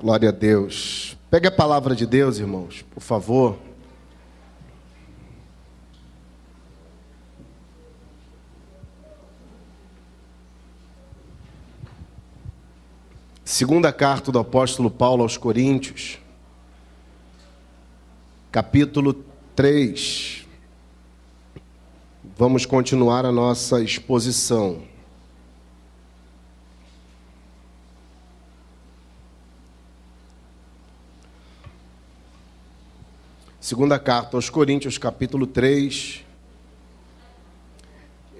Glória a Deus. Pegue a palavra de Deus, irmãos, por favor. Segunda carta do apóstolo Paulo aos Coríntios, capítulo 3. Vamos continuar a nossa exposição. Segunda carta aos Coríntios, capítulo 3.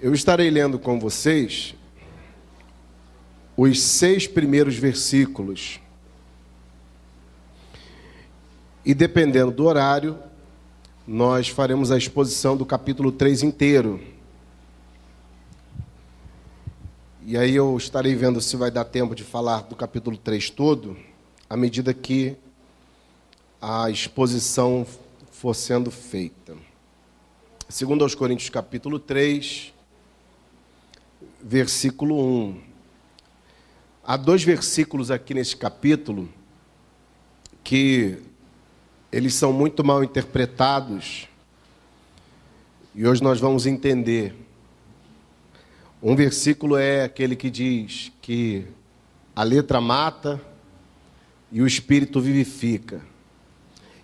Eu estarei lendo com vocês os seis primeiros versículos. E dependendo do horário, nós faremos a exposição do capítulo 3 inteiro. E aí eu estarei vendo se vai dar tempo de falar do capítulo 3 todo, à medida que a exposição for sendo feita. Segundo aos Coríntios capítulo 3, versículo 1. Há dois versículos aqui nesse capítulo que eles são muito mal interpretados e hoje nós vamos entender. Um versículo é aquele que diz que a letra mata e o espírito vivifica.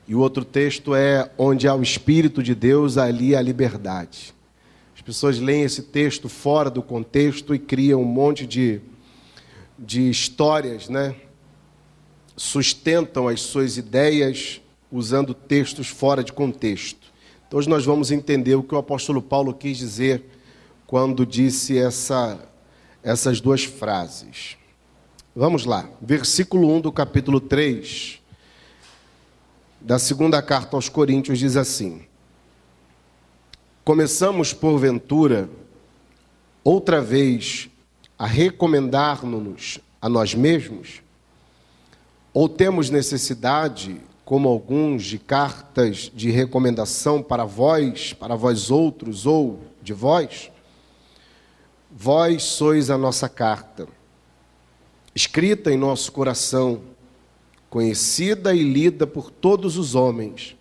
E o outro texto é onde há o Espírito de Deus, ali há liberdade. As pessoas leem esse texto fora do contexto e criam um monte de, de histórias, né? Sustentam as suas ideias usando textos fora de contexto. Então hoje nós vamos entender o que o apóstolo Paulo quis dizer quando disse essa, essas duas frases. Vamos lá, versículo 1 do capítulo 3 da segunda carta aos Coríntios diz assim: Começamos, porventura, outra vez a recomendar-nos a nós mesmos? Ou temos necessidade, como alguns, de cartas de recomendação para vós, para vós outros, ou de vós? Vós sois a nossa carta, escrita em nosso coração conhecida e lida por todos os homens,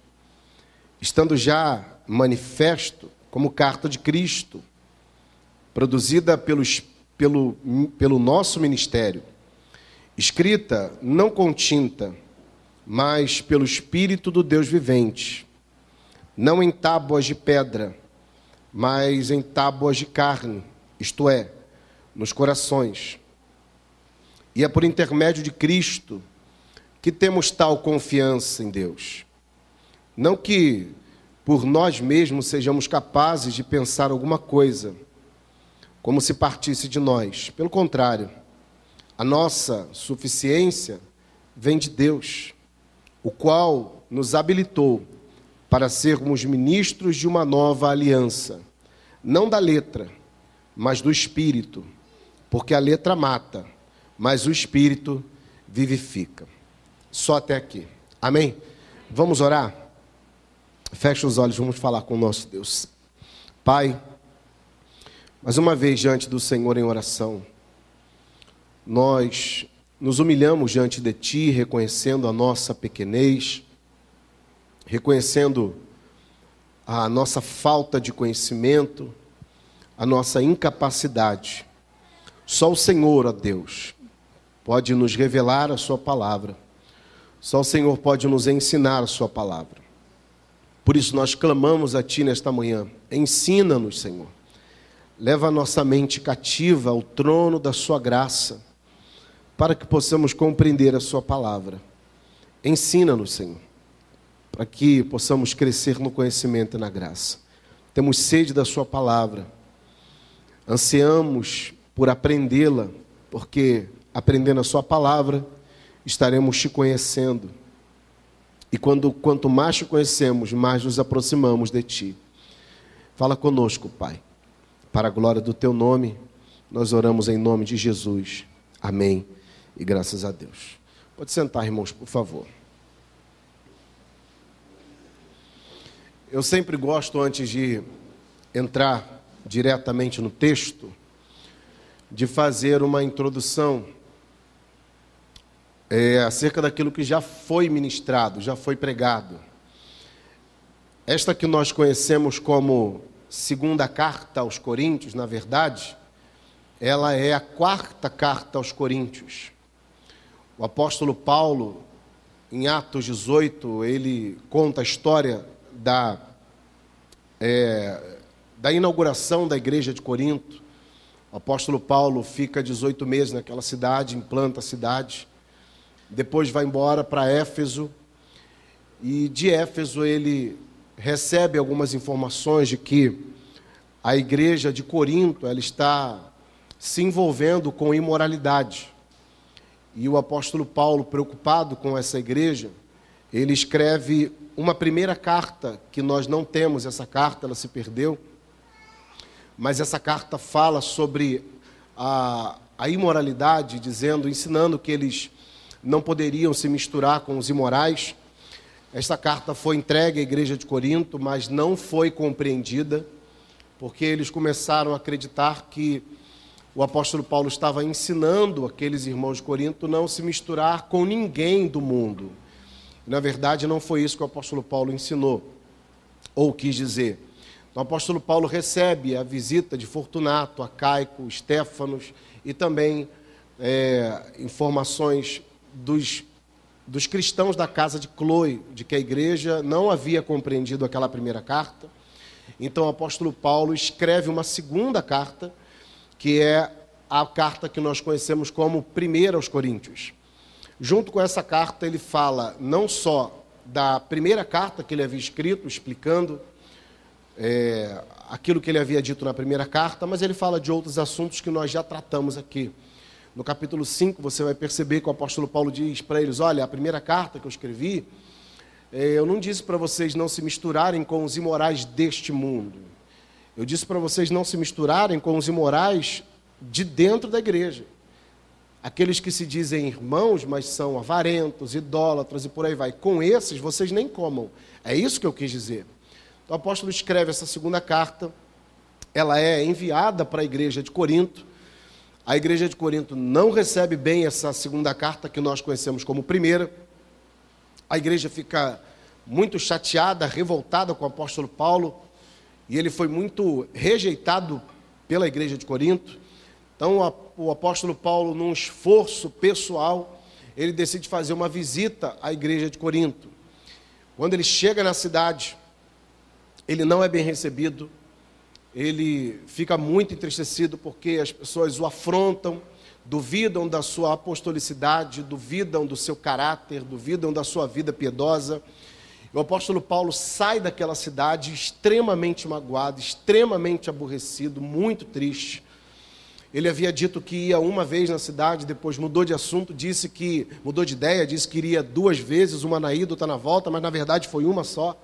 estando já manifesto como carta de Cristo, produzida pelos, pelo, pelo nosso ministério, escrita não com tinta, mas pelo Espírito do Deus vivente, não em tábuas de pedra, mas em tábuas de carne, isto é, nos corações. E é por intermédio de Cristo que temos tal confiança em Deus. Não que por nós mesmos sejamos capazes de pensar alguma coisa, como se partisse de nós. Pelo contrário, a nossa suficiência vem de Deus, o qual nos habilitou para sermos ministros de uma nova aliança, não da letra, mas do espírito, porque a letra mata, mas o espírito vivifica. Só até aqui. Amém? Vamos orar? Feche os olhos, vamos falar com o nosso Deus. Pai, mais uma vez diante do Senhor em oração, nós nos humilhamos diante de Ti, reconhecendo a nossa pequenez, reconhecendo a nossa falta de conhecimento, a nossa incapacidade. Só o Senhor, ó Deus, pode nos revelar a Sua palavra só o Senhor pode nos ensinar a Sua palavra. Por isso nós clamamos a Ti nesta manhã. Ensina-nos, Senhor. Leva a nossa mente cativa ao trono da Sua graça, para que possamos compreender a Sua palavra. Ensina-nos, Senhor, para que possamos crescer no conhecimento e na graça. Temos sede da Sua palavra, ansiamos por aprendê-la, porque aprendendo a Sua palavra, estaremos te conhecendo. E quando, quanto mais te conhecemos, mais nos aproximamos de ti. Fala conosco, Pai. Para a glória do teu nome, nós oramos em nome de Jesus. Amém. E graças a Deus. Pode sentar, irmãos, por favor. Eu sempre gosto, antes de entrar diretamente no texto, de fazer uma introdução é, acerca daquilo que já foi ministrado, já foi pregado. Esta que nós conhecemos como segunda carta aos Coríntios, na verdade, ela é a quarta carta aos Coríntios. O apóstolo Paulo, em Atos 18, ele conta a história da, é, da inauguração da igreja de Corinto. O apóstolo Paulo fica 18 meses naquela cidade, implanta a cidade, depois vai embora para Éfeso, e de Éfeso ele recebe algumas informações de que a igreja de Corinto ela está se envolvendo com imoralidade. E o apóstolo Paulo, preocupado com essa igreja, ele escreve uma primeira carta que nós não temos, essa carta ela se perdeu, mas essa carta fala sobre a, a imoralidade, dizendo, ensinando que eles não poderiam se misturar com os imorais. Esta carta foi entregue à igreja de Corinto, mas não foi compreendida, porque eles começaram a acreditar que o apóstolo Paulo estava ensinando aqueles irmãos de Corinto não se misturar com ninguém do mundo. Na verdade, não foi isso que o apóstolo Paulo ensinou, ou quis dizer. O apóstolo Paulo recebe a visita de Fortunato, Acaico, Estéfanos e também é, informações dos, dos cristãos da casa de Chloe, de que a igreja não havia compreendido aquela primeira carta. Então, o apóstolo Paulo escreve uma segunda carta, que é a carta que nós conhecemos como Primeira aos Coríntios. Junto com essa carta, ele fala não só da primeira carta que ele havia escrito, explicando é, aquilo que ele havia dito na primeira carta, mas ele fala de outros assuntos que nós já tratamos aqui. No capítulo 5, você vai perceber que o apóstolo Paulo diz para eles: Olha, a primeira carta que eu escrevi, é, eu não disse para vocês não se misturarem com os imorais deste mundo. Eu disse para vocês não se misturarem com os imorais de dentro da igreja. Aqueles que se dizem irmãos, mas são avarentos, idólatras e por aí vai. Com esses, vocês nem comam. É isso que eu quis dizer. Então, o apóstolo escreve essa segunda carta. Ela é enviada para a igreja de Corinto. A igreja de Corinto não recebe bem essa segunda carta que nós conhecemos como primeira. A igreja fica muito chateada, revoltada com o apóstolo Paulo, e ele foi muito rejeitado pela igreja de Corinto. Então, o apóstolo Paulo, num esforço pessoal, ele decide fazer uma visita à igreja de Corinto. Quando ele chega na cidade, ele não é bem recebido, ele fica muito entristecido porque as pessoas o afrontam, duvidam da sua apostolicidade, duvidam do seu caráter, duvidam da sua vida piedosa. O apóstolo Paulo sai daquela cidade extremamente magoado, extremamente aborrecido, muito triste. Ele havia dito que ia uma vez na cidade, depois mudou de assunto, disse que mudou de ideia, disse que iria duas vezes, uma na ida, outra na volta, mas na verdade foi uma só.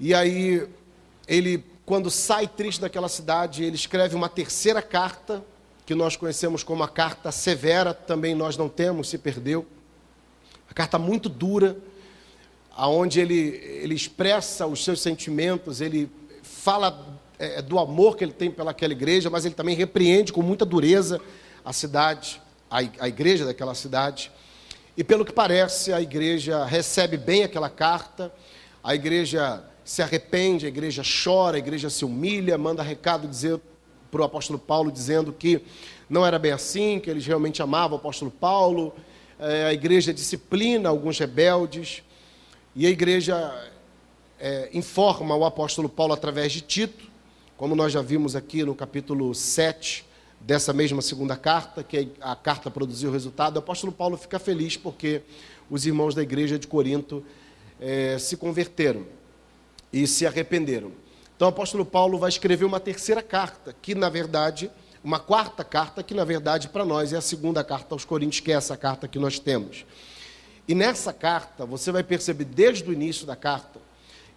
E aí ele, quando sai triste daquela cidade, ele escreve uma terceira carta que nós conhecemos como a carta severa, também nós não temos, se perdeu. A carta muito dura, aonde ele ele expressa os seus sentimentos, ele fala é, é, do amor que ele tem pelaquela igreja, mas ele também repreende com muita dureza a cidade, a, a igreja daquela cidade. E pelo que parece, a igreja recebe bem aquela carta, a igreja se arrepende, a igreja chora, a igreja se humilha, manda recado para o apóstolo Paulo dizendo que não era bem assim, que eles realmente amavam o apóstolo Paulo. É, a igreja disciplina alguns rebeldes e a igreja é, informa o apóstolo Paulo através de Tito como nós já vimos aqui no capítulo 7 dessa mesma segunda carta, que a carta produziu o resultado, o apóstolo Paulo fica feliz porque os irmãos da igreja de Corinto é, se converteram e se arrependeram. Então o apóstolo Paulo vai escrever uma terceira carta, que na verdade, uma quarta carta, que na verdade para nós é a segunda carta aos Coríntios, que é essa carta que nós temos. E nessa carta, você vai perceber desde o início da carta,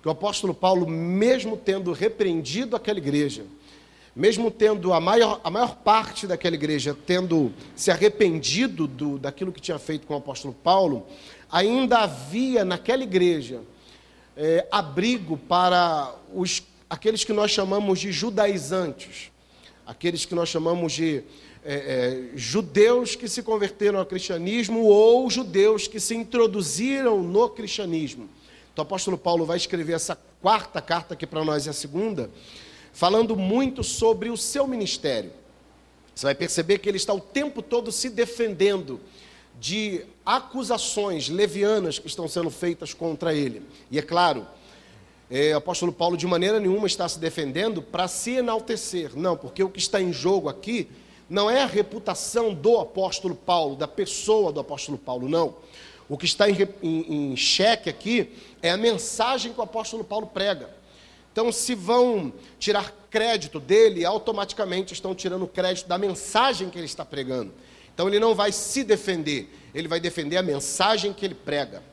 que o apóstolo Paulo, mesmo tendo repreendido aquela igreja, mesmo tendo a maior, a maior parte daquela igreja tendo se arrependido do, daquilo que tinha feito com o apóstolo Paulo, ainda havia naquela igreja é, abrigo para os, aqueles que nós chamamos de judaizantes, aqueles que nós chamamos de é, é, judeus que se converteram ao cristianismo ou judeus que se introduziram no cristianismo. Então, o apóstolo Paulo vai escrever essa quarta carta, que para nós é a segunda, falando muito sobre o seu ministério. Você vai perceber que ele está o tempo todo se defendendo de acusações levianas que estão sendo feitas contra ele. E é claro, é, o apóstolo Paulo de maneira nenhuma está se defendendo para se enaltecer. Não, porque o que está em jogo aqui não é a reputação do apóstolo Paulo, da pessoa do apóstolo Paulo, não. O que está em, em, em xeque aqui é a mensagem que o apóstolo Paulo prega. Então, se vão tirar crédito dele, automaticamente estão tirando crédito da mensagem que ele está pregando. Então, ele não vai se defender, ele vai defender a mensagem que ele prega.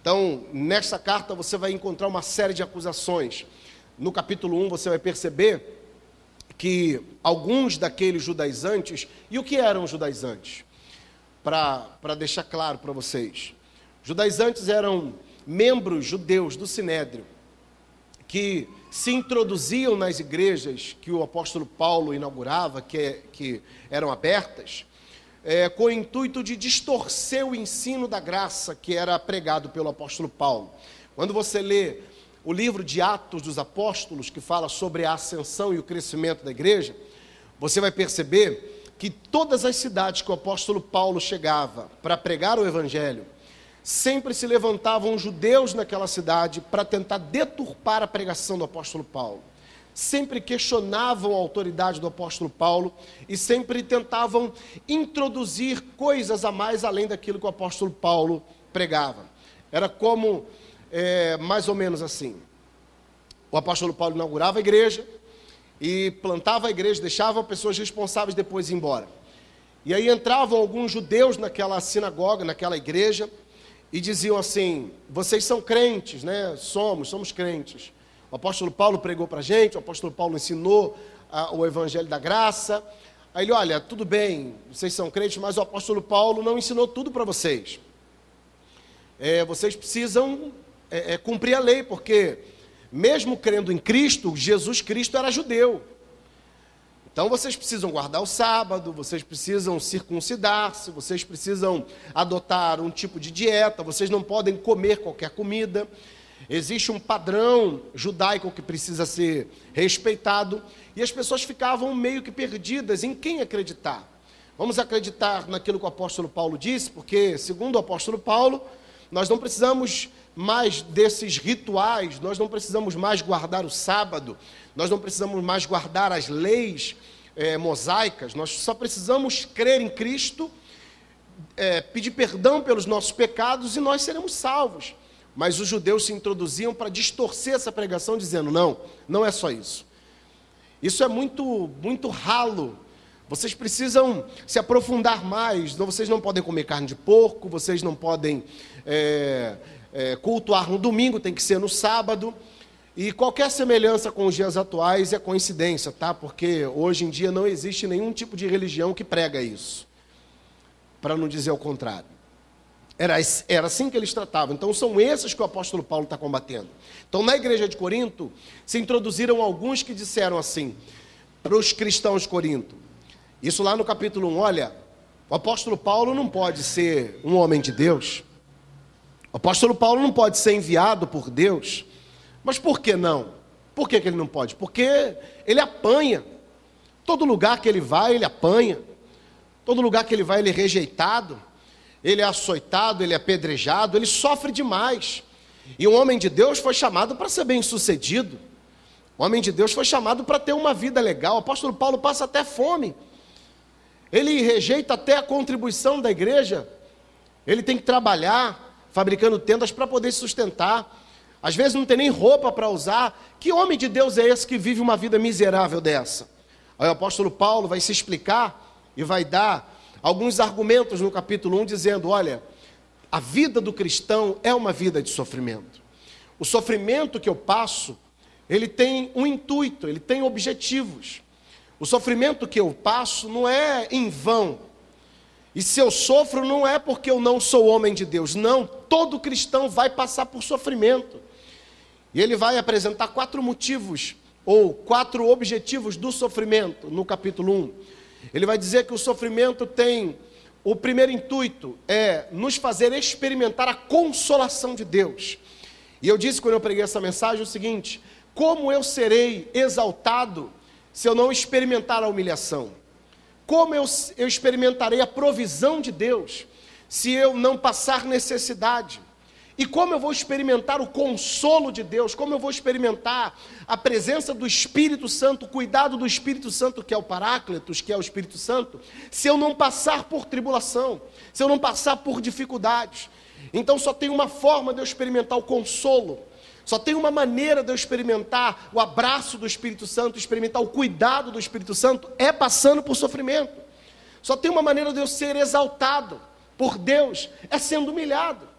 Então, nessa carta você vai encontrar uma série de acusações. No capítulo 1 você vai perceber que alguns daqueles judaizantes, e o que eram judaizantes? Para deixar claro para vocês. Judaizantes eram membros judeus do Sinédrio, que se introduziam nas igrejas que o apóstolo Paulo inaugurava, que, que eram abertas, é, com o intuito de distorcer o ensino da graça que era pregado pelo apóstolo Paulo. Quando você lê o livro de Atos dos Apóstolos, que fala sobre a ascensão e o crescimento da igreja, você vai perceber que todas as cidades que o apóstolo Paulo chegava para pregar o evangelho, sempre se levantavam judeus naquela cidade para tentar deturpar a pregação do apóstolo Paulo. Sempre questionavam a autoridade do apóstolo Paulo e sempre tentavam introduzir coisas a mais além daquilo que o apóstolo Paulo pregava. Era como é, mais ou menos assim. O apóstolo Paulo inaugurava a igreja e plantava a igreja, deixava pessoas responsáveis depois ir embora. E aí entravam alguns judeus naquela sinagoga, naquela igreja, e diziam assim: vocês são crentes, né? Somos, somos crentes. O apóstolo Paulo pregou para a gente, o apóstolo Paulo ensinou a, o evangelho da graça. Aí ele, olha, tudo bem, vocês são crentes, mas o apóstolo Paulo não ensinou tudo para vocês. É, vocês precisam é, é, cumprir a lei, porque mesmo crendo em Cristo, Jesus Cristo era judeu. Então vocês precisam guardar o sábado, vocês precisam circuncidar-se, vocês precisam adotar um tipo de dieta, vocês não podem comer qualquer comida. Existe um padrão judaico que precisa ser respeitado, e as pessoas ficavam meio que perdidas em quem acreditar. Vamos acreditar naquilo que o apóstolo Paulo disse, porque, segundo o apóstolo Paulo, nós não precisamos mais desses rituais, nós não precisamos mais guardar o sábado, nós não precisamos mais guardar as leis é, mosaicas, nós só precisamos crer em Cristo, é, pedir perdão pelos nossos pecados e nós seremos salvos. Mas os judeus se introduziam para distorcer essa pregação, dizendo: não, não é só isso. Isso é muito, muito ralo. Vocês precisam se aprofundar mais. Vocês não podem comer carne de porco, vocês não podem é, é, cultuar no domingo, tem que ser no sábado. E qualquer semelhança com os dias atuais é coincidência, tá? Porque hoje em dia não existe nenhum tipo de religião que prega isso. Para não dizer o contrário. Era, era assim que eles tratavam. Então são esses que o apóstolo Paulo está combatendo. Então na igreja de Corinto se introduziram alguns que disseram assim para os cristãos de Corinto. Isso lá no capítulo 1, olha, o apóstolo Paulo não pode ser um homem de Deus. O apóstolo Paulo não pode ser enviado por Deus. Mas por que não? Por que, que ele não pode? Porque ele apanha. Todo lugar que ele vai, ele apanha. Todo lugar que ele vai, ele é rejeitado. Ele é açoitado, ele é apedrejado, ele sofre demais. E um homem de Deus foi chamado para ser bem sucedido. O homem de Deus foi chamado para ter uma vida legal. O apóstolo Paulo passa até fome. Ele rejeita até a contribuição da igreja. Ele tem que trabalhar fabricando tendas para poder se sustentar. Às vezes não tem nem roupa para usar. Que homem de Deus é esse que vive uma vida miserável dessa? Aí o apóstolo Paulo vai se explicar e vai dar alguns argumentos no capítulo 1, dizendo: olha, a vida do cristão é uma vida de sofrimento. O sofrimento que eu passo, ele tem um intuito, ele tem objetivos. O sofrimento que eu passo não é em vão, e se eu sofro, não é porque eu não sou homem de Deus. Não, todo cristão vai passar por sofrimento. E ele vai apresentar quatro motivos, ou quatro objetivos do sofrimento, no capítulo 1. Ele vai dizer que o sofrimento tem o primeiro intuito é nos fazer experimentar a consolação de Deus. E eu disse quando eu preguei essa mensagem o seguinte: como eu serei exaltado se eu não experimentar a humilhação? Como eu, eu experimentarei a provisão de Deus se eu não passar necessidade? E como eu vou experimentar o consolo de Deus? Como eu vou experimentar a presença do Espírito Santo, o cuidado do Espírito Santo, que é o Paráclitos, que é o Espírito Santo, se eu não passar por tribulação, se eu não passar por dificuldades? Então só tem uma forma de eu experimentar o consolo, só tem uma maneira de eu experimentar o abraço do Espírito Santo, experimentar o cuidado do Espírito Santo, é passando por sofrimento. Só tem uma maneira de eu ser exaltado por Deus, é sendo humilhado.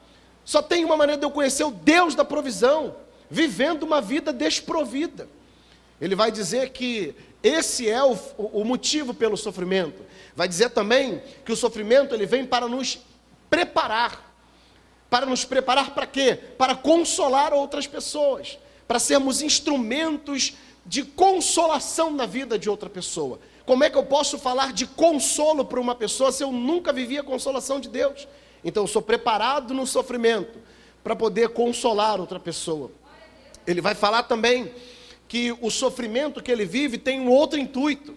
Só tem uma maneira de eu conhecer o Deus da provisão, vivendo uma vida desprovida. Ele vai dizer que esse é o, o, motivo pelo sofrimento. Vai dizer também que o sofrimento ele vem para nos preparar. Para nos preparar para quê? Para consolar outras pessoas, para sermos instrumentos de consolação na vida de outra pessoa. Como é que eu posso falar de consolo para uma pessoa se eu nunca vivi a consolação de Deus? Então, eu sou preparado no sofrimento para poder consolar outra pessoa. Ele vai falar também que o sofrimento que ele vive tem um outro intuito,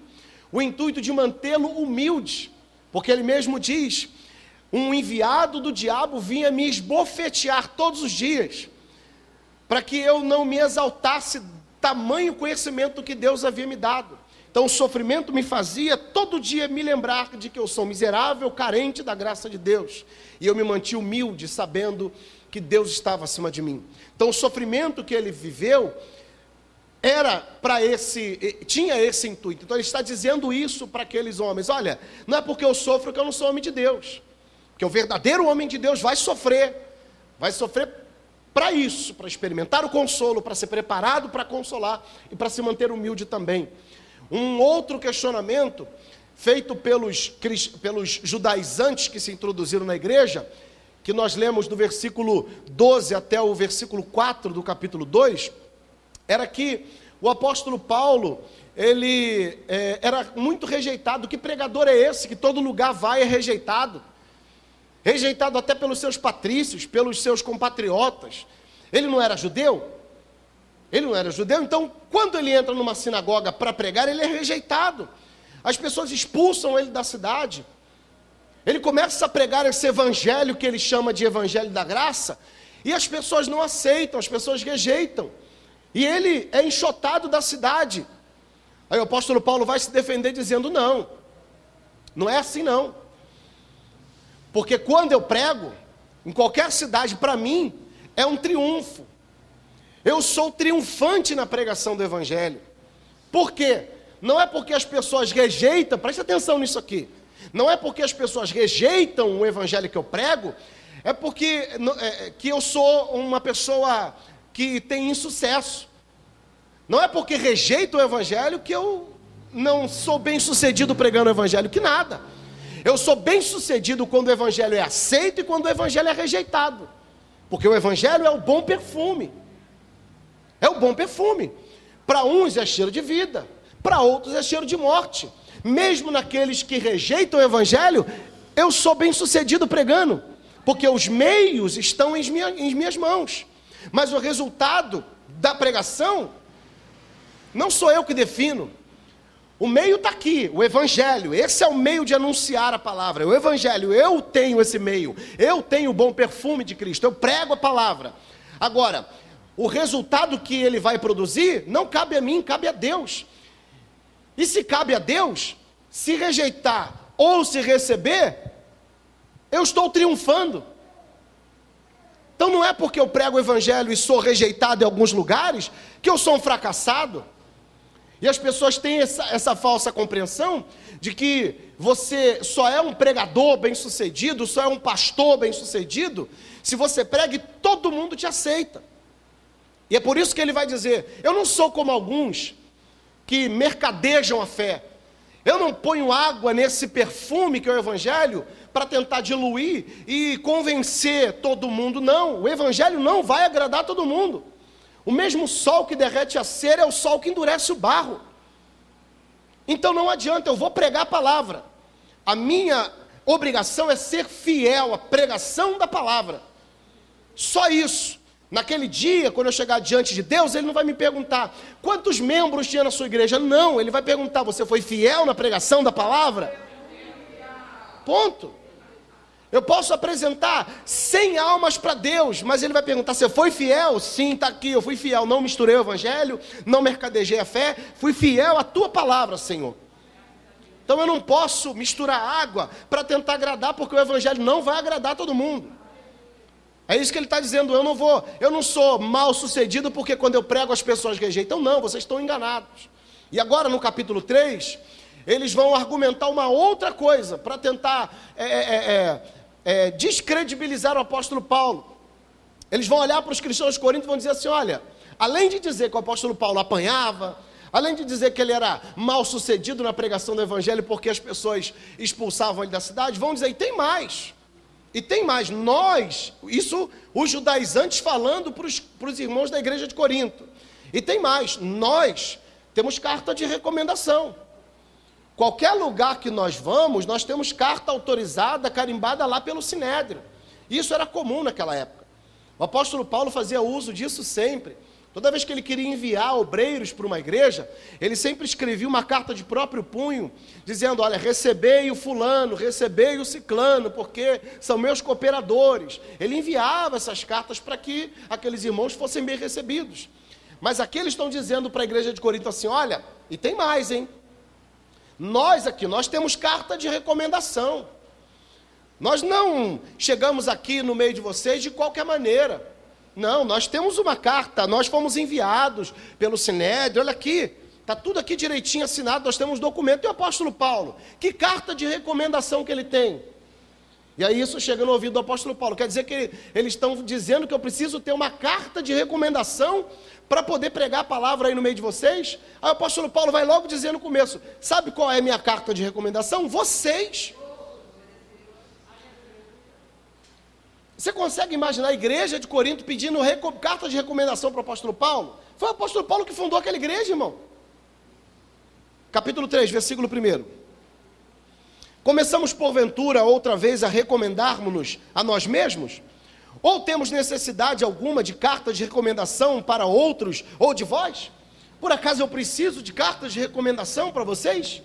o intuito de mantê-lo humilde, porque ele mesmo diz: um enviado do diabo vinha me esbofetear todos os dias, para que eu não me exaltasse tamanho conhecimento que Deus havia me dado. Então o sofrimento me fazia todo dia me lembrar de que eu sou miserável, carente da graça de Deus. E eu me mantive humilde, sabendo que Deus estava acima de mim. Então o sofrimento que ele viveu era para esse, tinha esse intuito. Então ele está dizendo isso para aqueles homens: olha, não é porque eu sofro que eu não sou homem de Deus. Que o verdadeiro homem de Deus vai sofrer, vai sofrer para isso, para experimentar o consolo, para ser preparado para consolar e para se manter humilde também. Um outro questionamento feito pelos, pelos judaizantes que se introduziram na igreja, que nós lemos do versículo 12 até o versículo 4 do capítulo 2, era que o apóstolo Paulo, ele é, era muito rejeitado. Que pregador é esse que todo lugar vai é rejeitado? Rejeitado até pelos seus patrícios, pelos seus compatriotas. Ele não era judeu? Ele não era judeu, então quando ele entra numa sinagoga para pregar, ele é rejeitado. As pessoas expulsam ele da cidade. Ele começa a pregar esse evangelho que ele chama de evangelho da graça, e as pessoas não aceitam, as pessoas rejeitam. E ele é enxotado da cidade. Aí o apóstolo Paulo vai se defender dizendo: não, não é assim não. Porque quando eu prego, em qualquer cidade, para mim, é um triunfo. Eu sou triunfante na pregação do Evangelho. Por quê? Não é porque as pessoas rejeitam, preste atenção nisso aqui. Não é porque as pessoas rejeitam o Evangelho que eu prego, é porque é, que eu sou uma pessoa que tem insucesso. Não é porque rejeito o Evangelho que eu não sou bem sucedido pregando o Evangelho, que nada. Eu sou bem sucedido quando o Evangelho é aceito e quando o Evangelho é rejeitado. Porque o Evangelho é o bom perfume. É o bom perfume. Para uns é cheiro de vida, para outros é cheiro de morte. Mesmo naqueles que rejeitam o Evangelho, eu sou bem sucedido pregando, porque os meios estão em, minha, em minhas mãos. Mas o resultado da pregação, não sou eu que defino. O meio está aqui, o Evangelho. Esse é o meio de anunciar a palavra. O Evangelho, eu tenho esse meio. Eu tenho o bom perfume de Cristo. Eu prego a palavra. Agora, o resultado que ele vai produzir não cabe a mim, cabe a Deus. E se cabe a Deus, se rejeitar ou se receber, eu estou triunfando. Então não é porque eu prego o evangelho e sou rejeitado em alguns lugares que eu sou um fracassado. E as pessoas têm essa, essa falsa compreensão de que você só é um pregador bem-sucedido, só é um pastor bem-sucedido, se você prega e todo mundo te aceita. E é por isso que ele vai dizer: Eu não sou como alguns que mercadejam a fé. Eu não ponho água nesse perfume que é o Evangelho para tentar diluir e convencer todo mundo. Não, o Evangelho não vai agradar todo mundo. O mesmo sol que derrete a cera é o sol que endurece o barro. Então não adianta, eu vou pregar a palavra. A minha obrigação é ser fiel à pregação da palavra. Só isso. Naquele dia, quando eu chegar diante de Deus, Ele não vai me perguntar quantos membros tinha na sua igreja. Não, Ele vai perguntar: você foi fiel na pregação da palavra? Ponto. Eu posso apresentar 100 almas para Deus, mas Ele vai perguntar: você foi fiel? Sim, está aqui, eu fui fiel. Não misturei o evangelho, não mercadejei a fé, fui fiel à tua palavra, Senhor. Então eu não posso misturar água para tentar agradar, porque o evangelho não vai agradar todo mundo. É isso que ele está dizendo. Eu não vou, eu não sou mal sucedido porque quando eu prego as pessoas rejeitam. Não, vocês estão enganados. E agora no capítulo 3, eles vão argumentar uma outra coisa para tentar é é, é, é, é, descredibilizar o apóstolo Paulo. Eles vão olhar para os cristãos de Corinto e vão dizer assim: olha, além de dizer que o apóstolo Paulo apanhava, além de dizer que ele era mal sucedido na pregação do evangelho porque as pessoas expulsavam ele da cidade, vão dizer, e tem mais. E tem mais, nós, isso os judaizantes falando para os irmãos da igreja de Corinto. E tem mais, nós temos carta de recomendação. Qualquer lugar que nós vamos, nós temos carta autorizada, carimbada lá pelo Sinédrio. Isso era comum naquela época. O apóstolo Paulo fazia uso disso sempre. Toda vez que ele queria enviar obreiros para uma igreja, ele sempre escrevia uma carta de próprio punho, dizendo: Olha, recebei o fulano, recebei o ciclano, porque são meus cooperadores. Ele enviava essas cartas para que aqueles irmãos fossem bem recebidos. Mas aqui eles estão dizendo para a igreja de Corinto assim: Olha, e tem mais, hein? Nós aqui, nós temos carta de recomendação. Nós não chegamos aqui no meio de vocês de qualquer maneira. Não, nós temos uma carta, nós fomos enviados pelo Sinédrio, olha aqui, está tudo aqui direitinho assinado, nós temos um documento. E o apóstolo Paulo? Que carta de recomendação que ele tem? E aí isso chega no ouvido do apóstolo Paulo. Quer dizer que eles estão dizendo que eu preciso ter uma carta de recomendação para poder pregar a palavra aí no meio de vocês? Aí o apóstolo Paulo vai logo dizer no começo: sabe qual é a minha carta de recomendação? Vocês. Você consegue imaginar a igreja de Corinto pedindo carta de recomendação para o apóstolo Paulo? Foi o apóstolo Paulo que fundou aquela igreja, irmão. Capítulo 3, versículo 1. Começamos, porventura, outra vez a recomendarmos-nos a nós mesmos? Ou temos necessidade alguma de cartas de recomendação para outros ou de vós? Por acaso eu preciso de cartas de recomendação para vocês?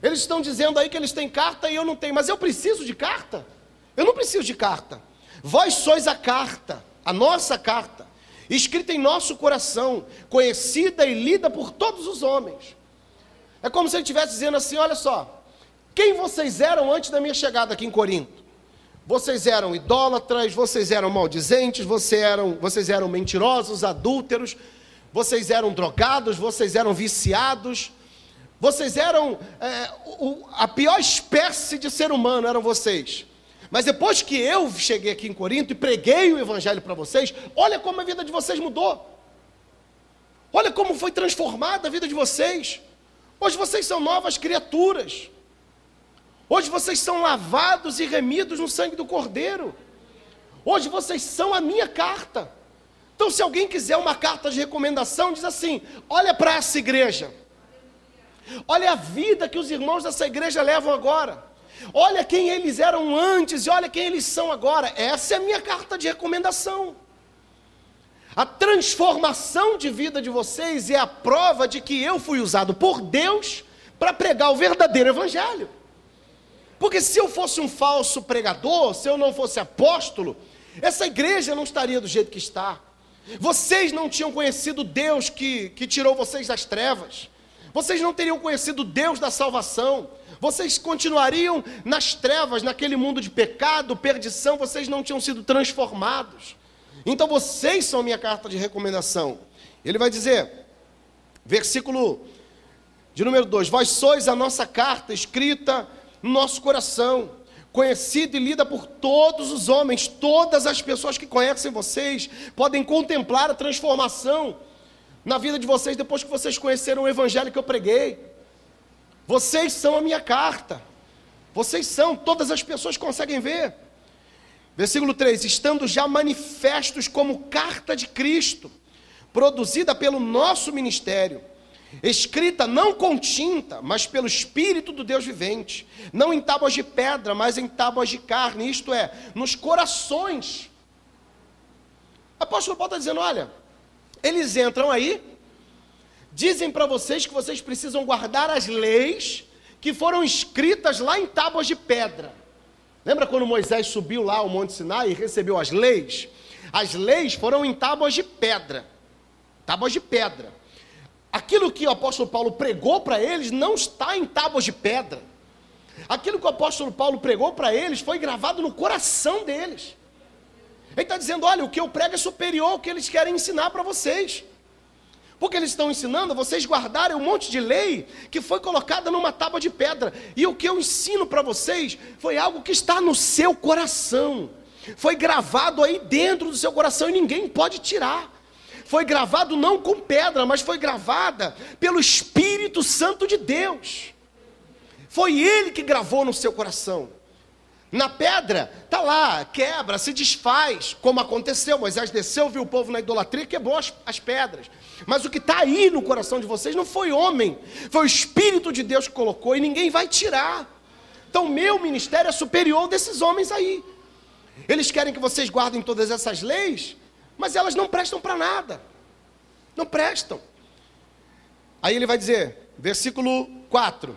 Eles estão dizendo aí que eles têm carta e eu não tenho, mas eu preciso de carta? Eu não preciso de carta. Vós sois a carta, a nossa carta, escrita em nosso coração, conhecida e lida por todos os homens. É como se ele estivesse dizendo assim: olha só, quem vocês eram antes da minha chegada aqui em Corinto? Vocês eram idólatras, vocês eram maldizentes, vocês eram, vocês eram mentirosos, adúlteros, vocês eram drogados, vocês eram viciados, vocês eram é, o, a pior espécie de ser humano, eram vocês. Mas depois que eu cheguei aqui em Corinto e preguei o evangelho para vocês, olha como a vida de vocês mudou. Olha como foi transformada a vida de vocês. Hoje vocês são novas criaturas. Hoje vocês são lavados e remidos no sangue do Cordeiro. Hoje vocês são a minha carta. Então, se alguém quiser uma carta de recomendação, diz assim: olha para essa igreja. Olha a vida que os irmãos dessa igreja levam agora. Olha quem eles eram antes e olha quem eles são agora. Essa é a minha carta de recomendação. A transformação de vida de vocês é a prova de que eu fui usado por Deus para pregar o verdadeiro evangelho. Porque se eu fosse um falso pregador, se eu não fosse apóstolo, essa igreja não estaria do jeito que está. Vocês não tinham conhecido Deus que, que tirou vocês das trevas. Vocês não teriam conhecido Deus da salvação vocês continuariam nas trevas, naquele mundo de pecado, perdição, vocês não tinham sido transformados. Então vocês são minha carta de recomendação. Ele vai dizer, versículo de número 2: Vós sois a nossa carta escrita no nosso coração, conhecida e lida por todos os homens, todas as pessoas que conhecem vocês podem contemplar a transformação na vida de vocês depois que vocês conheceram o evangelho que eu preguei. Vocês são a minha carta. Vocês são, todas as pessoas conseguem ver. Versículo 3: Estando já manifestos como carta de Cristo, produzida pelo nosso ministério, escrita não com tinta, mas pelo Espírito do Deus vivente, não em tábuas de pedra, mas em tábuas de carne, isto é, nos corações. Apóstolo Paulo está dizendo: olha, eles entram aí, dizem para vocês que vocês precisam guardar as leis que foram escritas lá em tábuas de pedra. Lembra quando Moisés subiu lá ao Monte Sinai e recebeu as leis? As leis foram em tábuas de pedra. Tábuas de pedra. Aquilo que o apóstolo Paulo pregou para eles não está em tábuas de pedra. Aquilo que o apóstolo Paulo pregou para eles foi gravado no coração deles. Ele está dizendo: olha, o que eu prego é superior ao que eles querem ensinar para vocês. Porque eles estão ensinando vocês guardarem um monte de lei que foi colocada numa tábua de pedra. E o que eu ensino para vocês foi algo que está no seu coração. Foi gravado aí dentro do seu coração e ninguém pode tirar foi gravado não com pedra, mas foi gravada pelo Espírito Santo de Deus. Foi ele que gravou no seu coração. Na pedra, tá lá, quebra, se desfaz, como aconteceu. Moisés desceu, viu o povo na idolatria, quebrou as, as pedras. Mas o que está aí no coração de vocês não foi homem, foi o Espírito de Deus que colocou e ninguém vai tirar. Então, meu ministério é superior desses homens aí. Eles querem que vocês guardem todas essas leis, mas elas não prestam para nada. Não prestam. Aí ele vai dizer, versículo 4: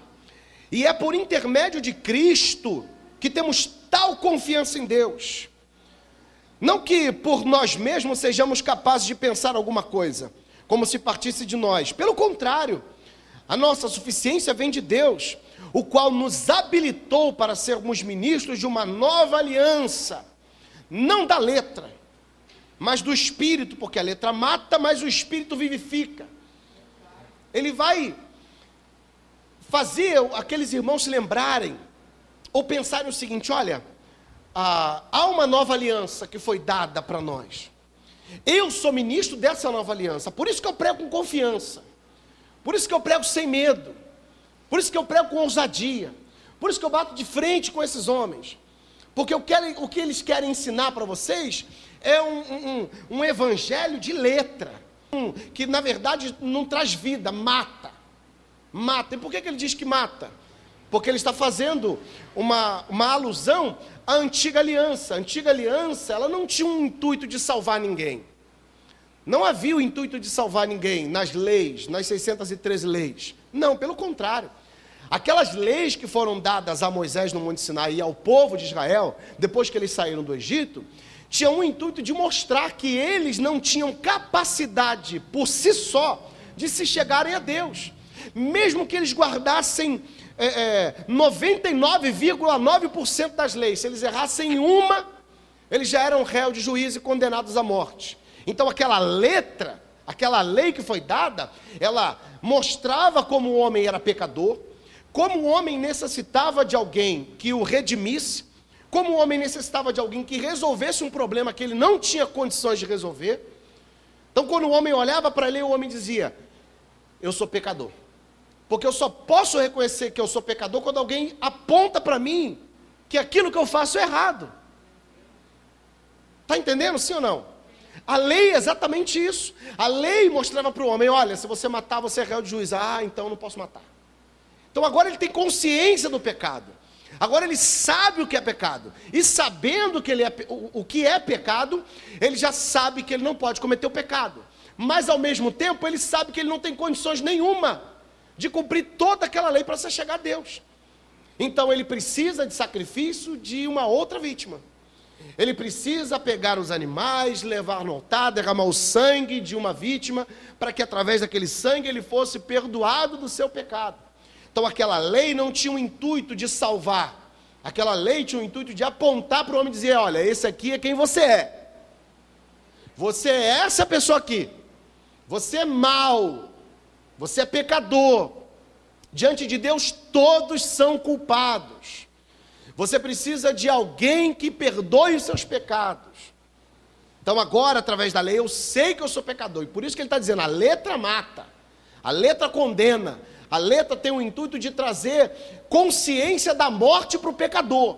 E é por intermédio de Cristo que temos tal confiança em Deus. Não que por nós mesmos sejamos capazes de pensar alguma coisa, como se partisse de nós. Pelo contrário, a nossa suficiência vem de Deus, o qual nos habilitou para sermos ministros de uma nova aliança, não da letra, mas do espírito, porque a letra mata, mas o espírito vivifica. Ele vai fazer aqueles irmãos se lembrarem ou pensarem o seguinte: olha, ah, há uma nova aliança que foi dada para nós. Eu sou ministro dessa nova aliança, por isso que eu prego com confiança, por isso que eu prego sem medo, por isso que eu prego com ousadia, por isso que eu bato de frente com esses homens, porque quero, o que eles querem ensinar para vocês é um, um, um evangelho de letra, um, que na verdade não traz vida, mata. Mata. E por que, que ele diz que mata? Porque ele está fazendo uma, uma alusão à antiga aliança. A antiga aliança, ela não tinha um intuito de salvar ninguém. Não havia o intuito de salvar ninguém nas leis, nas 613 leis. Não, pelo contrário. Aquelas leis que foram dadas a Moisés no Monte Sinai e ao povo de Israel, depois que eles saíram do Egito, tinha um intuito de mostrar que eles não tinham capacidade por si só de se chegarem a Deus. Mesmo que eles guardassem é, é, 99,9% das leis, se eles errassem uma, eles já eram réus de juízo e condenados à morte. Então aquela letra, aquela lei que foi dada, ela mostrava como o homem era pecador, como o homem necessitava de alguém que o redimisse, como o homem necessitava de alguém que resolvesse um problema que ele não tinha condições de resolver. Então, quando o homem olhava para ele, o homem dizia: Eu sou pecador. Porque eu só posso reconhecer que eu sou pecador quando alguém aponta para mim que aquilo que eu faço é errado. Está entendendo, sim ou não? A lei é exatamente isso. A lei mostrava para o homem: olha, se você matar, você é réu de juiz. Ah, então eu não posso matar. Então agora ele tem consciência do pecado. Agora ele sabe o que é pecado. E sabendo que ele é, o, o que é pecado, ele já sabe que ele não pode cometer o pecado. Mas ao mesmo tempo, ele sabe que ele não tem condições nenhuma de cumprir toda aquela lei para se chegar a Deus. Então ele precisa de sacrifício de uma outra vítima. Ele precisa pegar os animais, levar no altar, derramar o sangue de uma vítima, para que através daquele sangue ele fosse perdoado do seu pecado. Então aquela lei não tinha o intuito de salvar. Aquela lei tinha o intuito de apontar para o homem e dizer: olha, esse aqui é quem você é. Você é essa pessoa aqui. Você é mau. Você é pecador. Diante de Deus, todos são culpados. Você precisa de alguém que perdoe os seus pecados. Então, agora, através da lei, eu sei que eu sou pecador. E por isso que ele está dizendo: a letra mata, a letra condena, a letra tem o intuito de trazer consciência da morte para o pecador.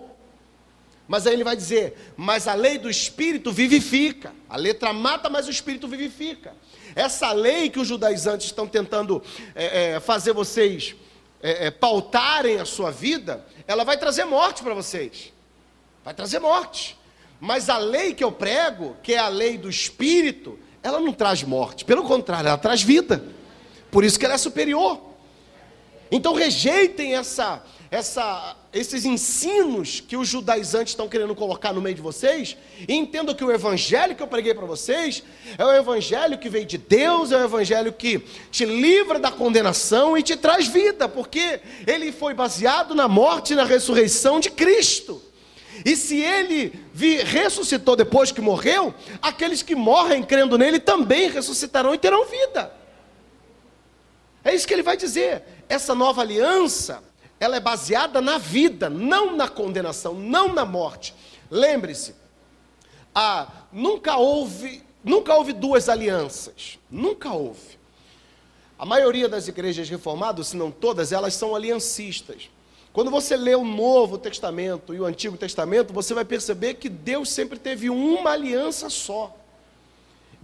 Mas aí ele vai dizer: Mas a lei do Espírito vivifica. A letra mata, mas o Espírito vivifica. Essa lei que os judaizantes estão tentando é, é, fazer vocês é, é pautarem a sua vida, ela vai trazer morte para vocês. Vai trazer morte. Mas a lei que eu prego, que é a lei do Espírito, ela não traz morte. Pelo contrário, ela traz vida. Por isso que ela é superior. Então rejeitem essa, essa, esses ensinos que os judaizantes estão querendo colocar no meio de vocês, e entendam que o evangelho que eu preguei para vocês é o evangelho que veio de Deus, é o evangelho que te livra da condenação e te traz vida, porque ele foi baseado na morte e na ressurreição de Cristo. E se ele ressuscitou depois que morreu, aqueles que morrem crendo nele também ressuscitarão e terão vida. É isso que ele vai dizer. Essa nova aliança ela é baseada na vida, não na condenação, não na morte. Lembre-se, ah, nunca houve, nunca houve duas alianças, nunca houve. A maioria das igrejas reformadas, se não todas, elas são aliancistas. Quando você lê o Novo Testamento e o Antigo Testamento, você vai perceber que Deus sempre teve uma aliança só.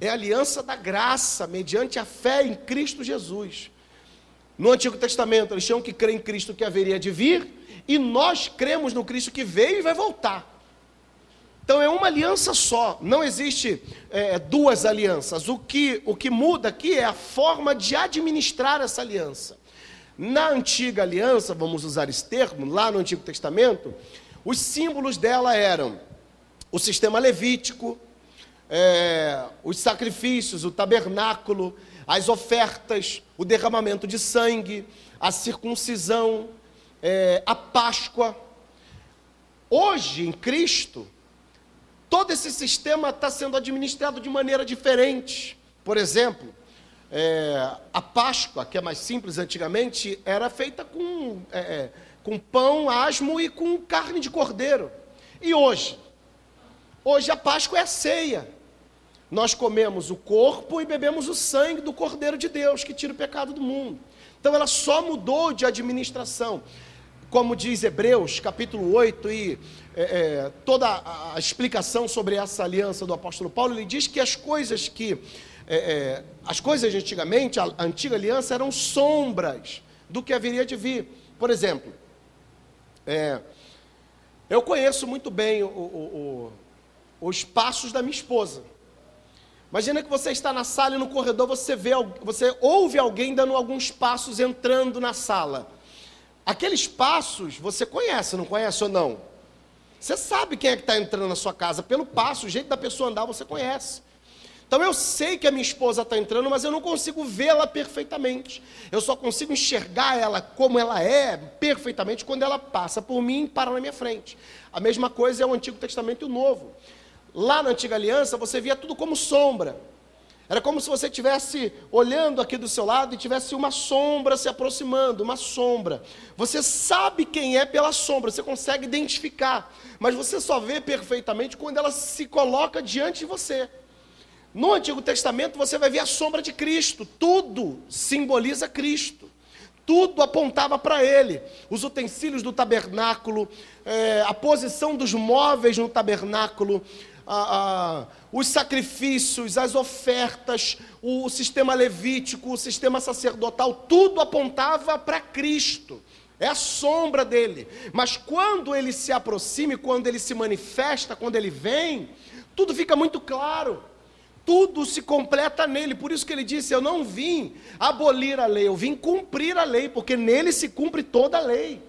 É a aliança da graça, mediante a fé em Cristo Jesus. No Antigo Testamento, eles tinham que crer em Cristo que haveria de vir, e nós cremos no Cristo que veio e vai voltar. Então é uma aliança só, não existe é, duas alianças. O que, o que muda aqui é a forma de administrar essa aliança. Na antiga aliança, vamos usar esse termo, lá no Antigo Testamento, os símbolos dela eram o sistema levítico, é, os sacrifícios, o tabernáculo, as ofertas, o derramamento de sangue, a circuncisão, é, a Páscoa. Hoje, em Cristo, todo esse sistema está sendo administrado de maneira diferente. Por exemplo, é, a Páscoa, que é mais simples antigamente, era feita com, é, é com pão, asmo e com carne de cordeiro. E hoje? Hoje a Páscoa é a ceia. Nós comemos o corpo e bebemos o sangue do Cordeiro de Deus, que tira o pecado do mundo. Então ela só mudou de administração. Como diz Hebreus, capítulo 8, e é, é, toda a explicação sobre essa aliança do apóstolo Paulo, ele diz que as coisas que. É, é as coisas antigamente, a, antiga aliança, eram sombras do que haveria de vir. Por exemplo, é, eu conheço muito bem o, o, o, os passos da minha esposa. Imagina que você está na sala e no corredor você vê, você ouve alguém dando alguns passos entrando na sala. Aqueles passos você conhece, não conhece ou não? Você sabe quem é que está entrando na sua casa pelo passo, o jeito da pessoa andar você conhece. Então eu sei que a minha esposa está entrando, mas eu não consigo vê-la perfeitamente. Eu só consigo enxergar ela como ela é perfeitamente quando ela passa por mim e para na minha frente. A mesma coisa é o Antigo Testamento e o Novo. Lá na antiga aliança, você via tudo como sombra. Era como se você estivesse olhando aqui do seu lado e tivesse uma sombra se aproximando, uma sombra. Você sabe quem é pela sombra, você consegue identificar, mas você só vê perfeitamente quando ela se coloca diante de você. No Antigo Testamento você vai ver a sombra de Cristo, tudo simboliza Cristo, tudo apontava para Ele. Os utensílios do tabernáculo, é, a posição dos móveis no tabernáculo, a, a, os sacrifícios, as ofertas, o sistema levítico, o sistema sacerdotal, tudo apontava para Cristo. É a sombra dele. Mas quando ele se aproxima, quando ele se manifesta, quando ele vem, tudo fica muito claro. Tudo se completa nele. Por isso que ele disse: Eu não vim abolir a lei, eu vim cumprir a lei, porque nele se cumpre toda a lei.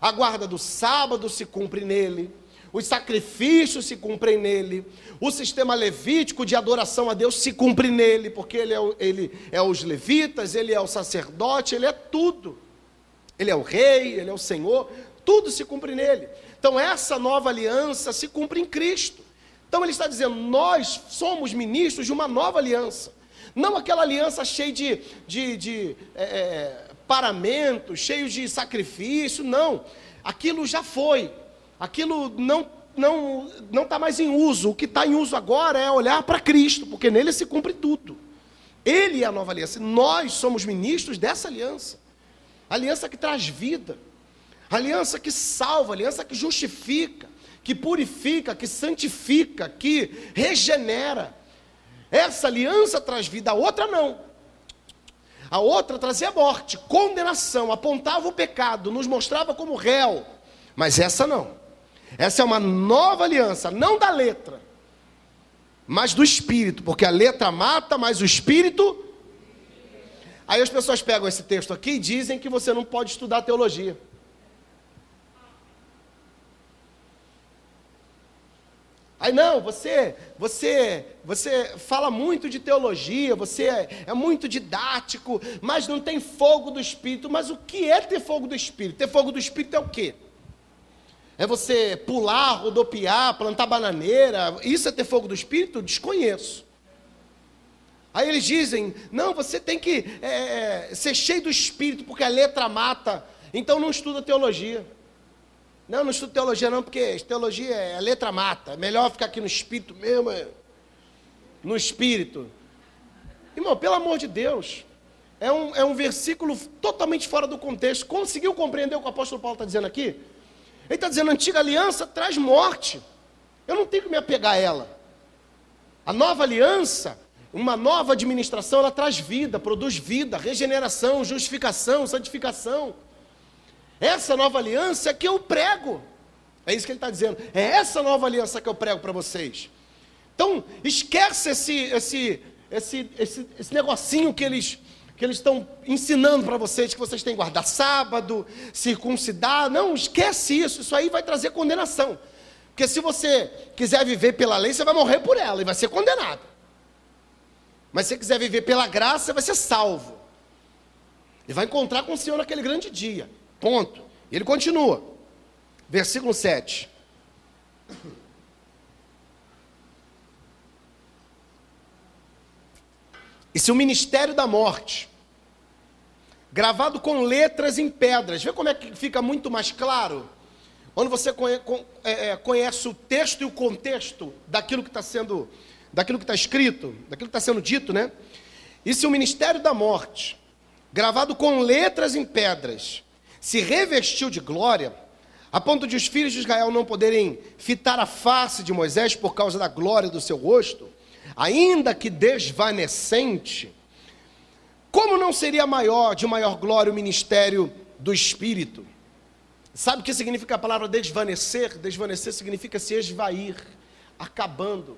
A guarda do sábado se cumpre nele os sacrifícios se cumprem nele, o sistema levítico de adoração a Deus se cumpre nele, porque ele é, o, ele é os levitas, ele é o sacerdote, ele é tudo. Ele é o rei, ele é o Senhor, tudo se cumpre nele. Então essa nova aliança se cumpre em Cristo. Então ele está dizendo: nós somos ministros de uma nova aliança. Não aquela aliança cheia de, de, de é, é paramento, cheio de sacrifício, não. Aquilo já foi aquilo não não não está mais em uso. O que está em uso agora é olhar para Cristo, porque nele se cumpre tudo. Ele é a nova aliança. Nós somos ministros dessa aliança. Aliança que traz vida, aliança que salva, aliança que justifica, que purifica, que santifica, que regenera. Essa aliança traz vida, a outra não. A outra trazia morte, condenação, apontava o pecado, nos mostrava como réu. Mas essa não. Essa é uma nova aliança, não da letra, mas do espírito, porque a letra mata, mas o espírito. Aí as pessoas pegam esse texto aqui e dizem que você não pode estudar teologia. Aí não, você, você, você fala muito de teologia, você é, é, muito didático, mas não tem fogo do espírito. Mas o que é ter fogo do espírito? Ter fogo do espírito é o quê? É você pular, rodopiar, plantar bananeira? Isso é ter fogo do espírito? Desconheço. Aí eles dizem: não, você tem que é, ser cheio do espírito, porque a letra mata. Então não estuda teologia. Não, não estudo teologia não, porque teologia é a letra mata. É melhor ficar aqui no espírito mesmo. É, no espírito. Irmão, pelo amor de Deus. É um, é um versículo totalmente fora do contexto. Conseguiu compreender o que o apóstolo Paulo está dizendo aqui? Ele está dizendo: a antiga aliança traz morte. Eu não tenho que me apegar a ela. A nova aliança, uma nova administração, ela traz vida, produz vida, regeneração, justificação, santificação. Essa nova aliança é que eu prego. É isso que ele está dizendo. É essa nova aliança que eu prego para vocês. Então, esquece esse, esse, esse, esse, esse negocinho que eles que eles estão ensinando para vocês que vocês têm que guardar sábado, circuncidar. Não, esquece isso. Isso aí vai trazer condenação. Porque se você quiser viver pela lei, você vai morrer por ela e vai ser condenado. Mas se você quiser viver pela graça, você vai ser salvo. E vai encontrar com o Senhor naquele grande dia. Ponto. E ele continua. Versículo 7. E se o ministério da morte, gravado com letras em pedras, vê como é que fica muito mais claro? Quando você é, é, conhece o texto e o contexto daquilo que está sendo, daquilo que está escrito, daquilo que está sendo dito, né? E se o ministério da morte, gravado com letras em pedras, se revestiu de glória, a ponto de os filhos de Israel não poderem fitar a face de Moisés por causa da glória do seu rosto, ainda que desvanecente, como não seria maior, de maior glória, o ministério do Espírito? Sabe o que significa a palavra desvanecer? Desvanecer significa se esvair, acabando.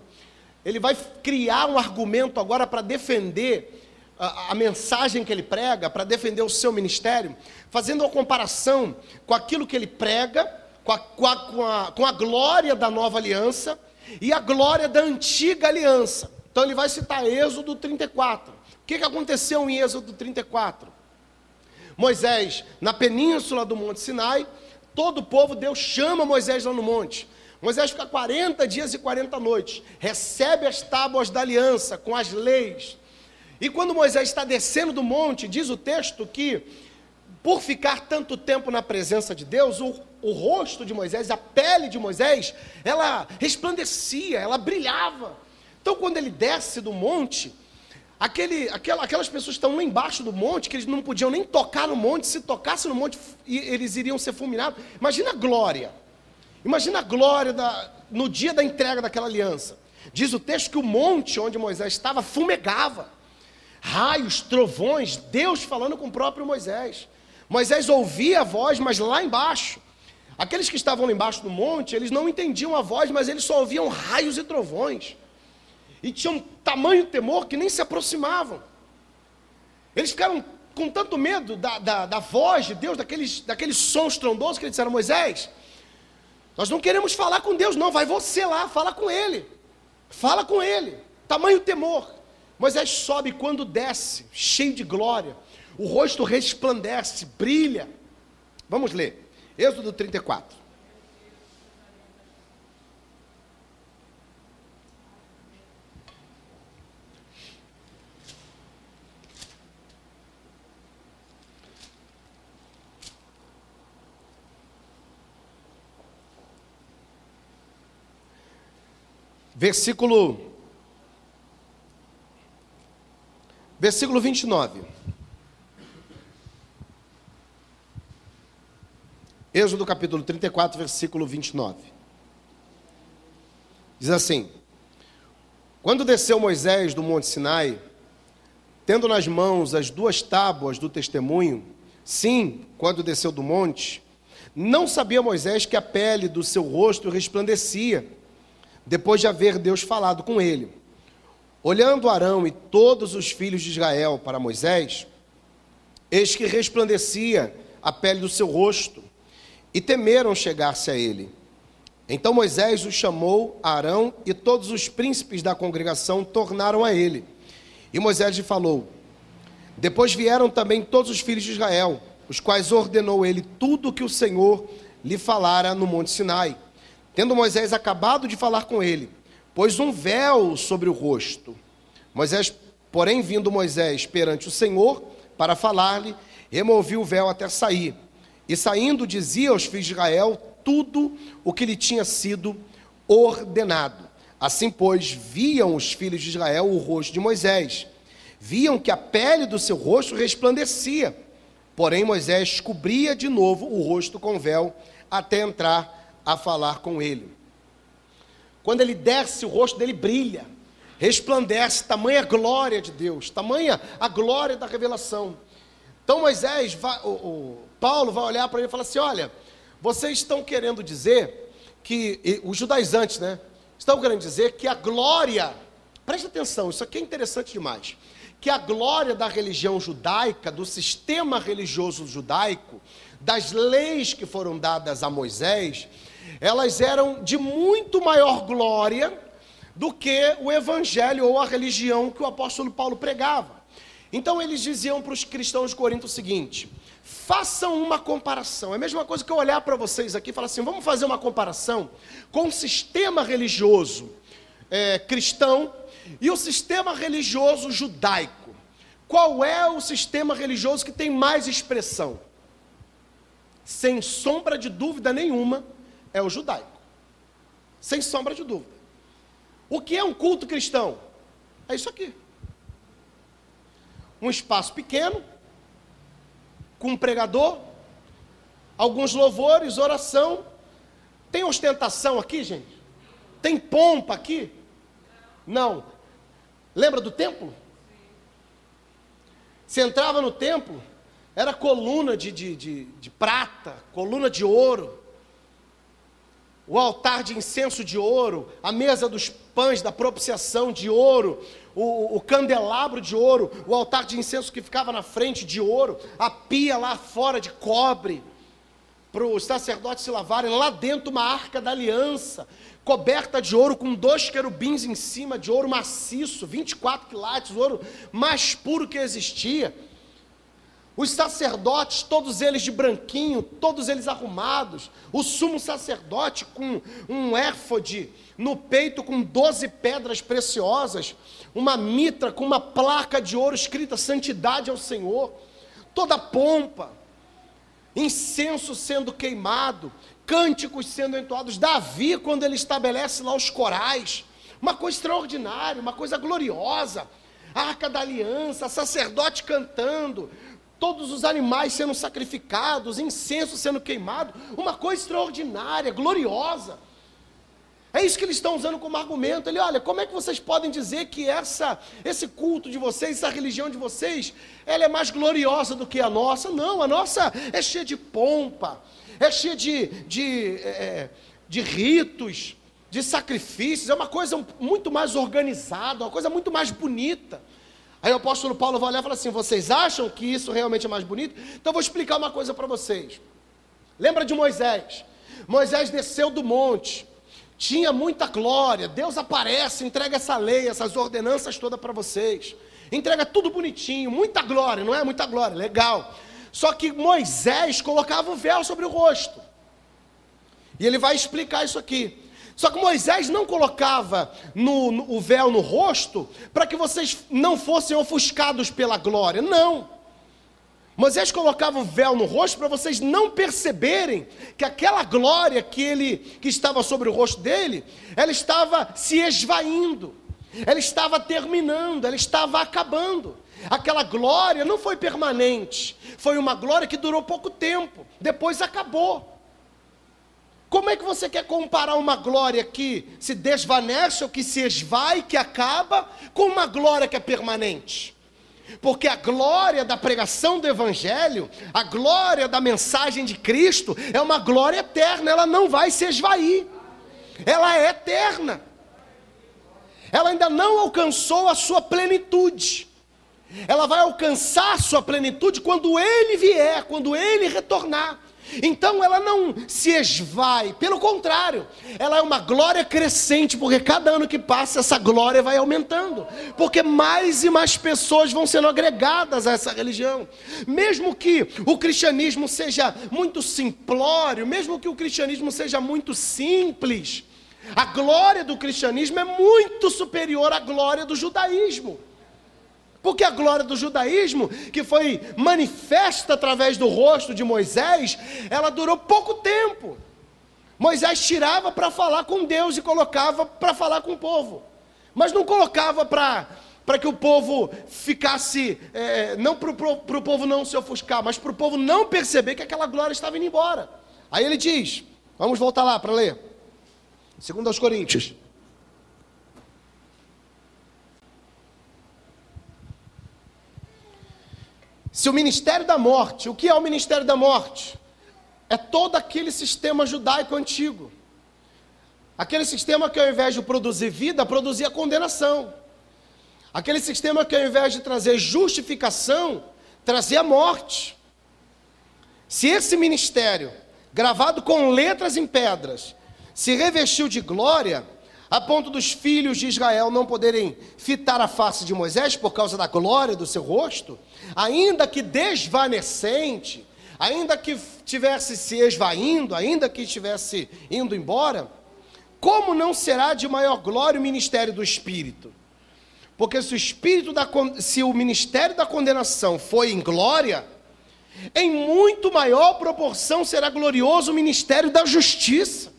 Ele vai criar um argumento agora para defender a, a mensagem que ele prega, para defender o seu ministério, fazendo uma comparação com aquilo que ele prega, com a, com a, com a, com a glória da nova aliança e a glória da antiga aliança. Então ele vai citar Êxodo 34. Que, que aconteceu em Êxodo 34? Moisés, na península do Monte Sinai, todo o povo, Deus chama Moisés lá no monte. Moisés fica 40 dias e 40 noites, recebe as tábuas da aliança com as leis, e quando Moisés está descendo do monte, diz o texto que, por ficar tanto tempo na presença de Deus, o, o rosto de Moisés, a pele de Moisés, ela resplandecia, ela brilhava. Então, quando ele desce do monte, aquele, aquela, aquelas pessoas que estão lá embaixo do monte, que eles não podiam nem tocar no monte, se tocasse no monte, eles iriam ser fulminados. Imagina a glória. Imagina a glória da, no dia da entrega daquela aliança. Diz o texto que o monte onde Moisés estava fumegava raios, trovões, Deus falando com o próprio Moisés. Moisés ouvia a voz, mas lá embaixo. Aqueles que estavam lá embaixo do monte, eles não entendiam a voz, mas eles só ouviam raios e trovões. E tinham tamanho temor que nem se aproximavam. Eles ficaram com tanto medo da, da, da voz de Deus, daqueles, daqueles sons estrondosos que eles disseram, Moisés, nós não queremos falar com Deus, não, vai você lá, fala com Ele. Fala com Ele. Tamanho temor. Moisés sobe quando desce, cheio de glória, o rosto resplandece, brilha. Vamos ler, Êxodo 34. Versículo Versículo 29. Êxodo capítulo 34, versículo 29. Diz assim: Quando desceu Moisés do Monte Sinai, tendo nas mãos as duas tábuas do testemunho, sim, quando desceu do monte, não sabia Moisés que a pele do seu rosto resplandecia, depois de haver Deus falado com ele. Olhando Arão e todos os filhos de Israel para Moisés, eis que resplandecia a pele do seu rosto, e temeram chegar-se a ele. Então Moisés o chamou a Arão, e todos os príncipes da congregação tornaram a ele. E Moisés lhe falou: Depois vieram também todos os filhos de Israel, os quais ordenou ele tudo o que o Senhor lhe falara no monte Sinai. Tendo Moisés acabado de falar com ele, pôs um véu sobre o rosto. Moisés, porém, vindo Moisés perante o Senhor para falar-lhe, removeu o véu até sair. E saindo, dizia aos filhos de Israel tudo o que lhe tinha sido ordenado. Assim, pois, viam os filhos de Israel o rosto de Moisés. Viam que a pele do seu rosto resplandecia. Porém, Moisés cobria de novo o rosto com véu até entrar a falar com ele. Quando ele desce, o rosto dele brilha, resplandece, tamanha glória de Deus, tamanha a glória da revelação. Então Moisés, vai, o, o Paulo vai olhar para ele e falar assim: olha, vocês estão querendo dizer que, os judaizantes, né? Estão querendo dizer que a glória, preste atenção, isso aqui é interessante demais. Que a glória da religião judaica, do sistema religioso judaico, das leis que foram dadas a Moisés, elas eram de muito maior glória do que o evangelho ou a religião que o apóstolo Paulo pregava. Então eles diziam para os cristãos de Corinto o seguinte: façam uma comparação. É a mesma coisa que eu olhar para vocês aqui e falar assim: vamos fazer uma comparação com o sistema religioso é, cristão e o sistema religioso judaico. Qual é o sistema religioso que tem mais expressão? Sem sombra de dúvida nenhuma, é o judaico. Sem sombra de dúvida. O que é um culto cristão? É isso aqui. Um espaço pequeno, com um pregador, alguns louvores, oração. Tem ostentação aqui, gente? Tem pompa aqui? Não. Lembra do templo? Você entrava no templo, era coluna de, de, de, de prata, coluna de ouro, o altar de incenso de ouro, a mesa dos pães da propiciação de ouro, o, o, candelabro de ouro, o altar de incenso que ficava na frente de ouro, a pia lá fora de cobre, para os sacerdotes se lavarem, lá dentro uma arca da aliança, coberta de ouro, com dois querubins em cima, de ouro maciço, 24 quilates, ouro mais puro que existia. Os sacerdotes, todos eles de branquinho, todos eles arrumados. O sumo sacerdote com um éfode no peito com doze pedras preciosas. Uma mitra com uma placa de ouro escrita Santidade ao Senhor. Toda pompa. Incenso sendo queimado. Cânticos sendo entoados. Davi, quando ele estabelece lá os corais. Uma coisa extraordinária, uma coisa gloriosa. Arca da aliança, sacerdote cantando, todos os animais sendo sacrificados, incenso sendo queimado, uma coisa extraordinária, gloriosa. É isso que eles estão usando como argumento. Ele, olha, como é que vocês podem dizer que essa, esse culto de vocês, essa religião de vocês, ela é mais gloriosa do que a nossa? Não, a nossa é cheia de pompa, é cheia de, de, é, de ritos, de sacrifícios, é uma coisa muito mais organizada, uma coisa muito mais bonita. Aí o apóstolo Paulo vai olhar e fala assim: vocês acham que isso realmente é mais bonito? Então eu vou explicar uma coisa para vocês. Lembra de Moisés? Moisés desceu do monte, tinha muita glória. Deus aparece, entrega essa lei, essas ordenanças todas para vocês. Entrega tudo bonitinho, muita glória, não é? Muita glória, legal. Só que Moisés colocava o véu sobre o rosto. E ele vai explicar isso aqui. Só que Moisés não colocava no, no, o véu no rosto para que vocês não fossem ofuscados pela glória. Não. Moisés colocava o véu no rosto para vocês não perceberem que aquela glória que ele que estava sobre o rosto dele, ela estava se esvaindo. Ela estava terminando, ela estava acabando. Aquela glória não foi permanente, foi uma glória que durou pouco tempo, depois acabou. Como é que você quer comparar uma glória que se desvanece ou que se esvai, que acaba, com uma glória que é permanente? Porque a glória da pregação do Evangelho, a glória da mensagem de Cristo, é uma glória eterna, ela não vai se esvair, ela é eterna, ela ainda não alcançou a sua plenitude, ela vai alcançar a sua plenitude quando Ele vier, quando Ele retornar. Então ela não se esvai, pelo contrário, ela é uma glória crescente, porque cada ano que passa essa glória vai aumentando, porque mais e mais pessoas vão sendo agregadas a essa religião. Mesmo que o cristianismo seja muito simplório, mesmo que o cristianismo seja muito simples, a glória do cristianismo é muito superior à glória do judaísmo. Porque a glória do judaísmo, que foi manifesta através do rosto de Moisés, ela durou pouco tempo. Moisés tirava para falar com Deus e colocava para falar com o povo, mas não colocava para para que o povo ficasse, é, não para o povo não se ofuscar, mas para o povo não perceber que aquela glória estava indo embora. Aí ele diz, vamos voltar lá para ler, segundo aos Coríntios. Se o ministério da morte, o que é o ministério da morte? É todo aquele sistema judaico antigo. Aquele sistema que ao invés de produzir vida, produzia condenação. Aquele sistema que ao invés de trazer justificação, trazia morte. Se esse ministério, gravado com letras em pedras, se revestiu de glória, a ponto dos filhos de Israel não poderem fitar a face de Moisés por causa da glória do seu rosto, ainda que desvanecente, ainda que tivesse se esvaindo, ainda que estivesse indo embora, como não será de maior glória o ministério do Espírito? Porque se o espírito da se o ministério da condenação foi em glória, em muito maior proporção será glorioso o ministério da justiça.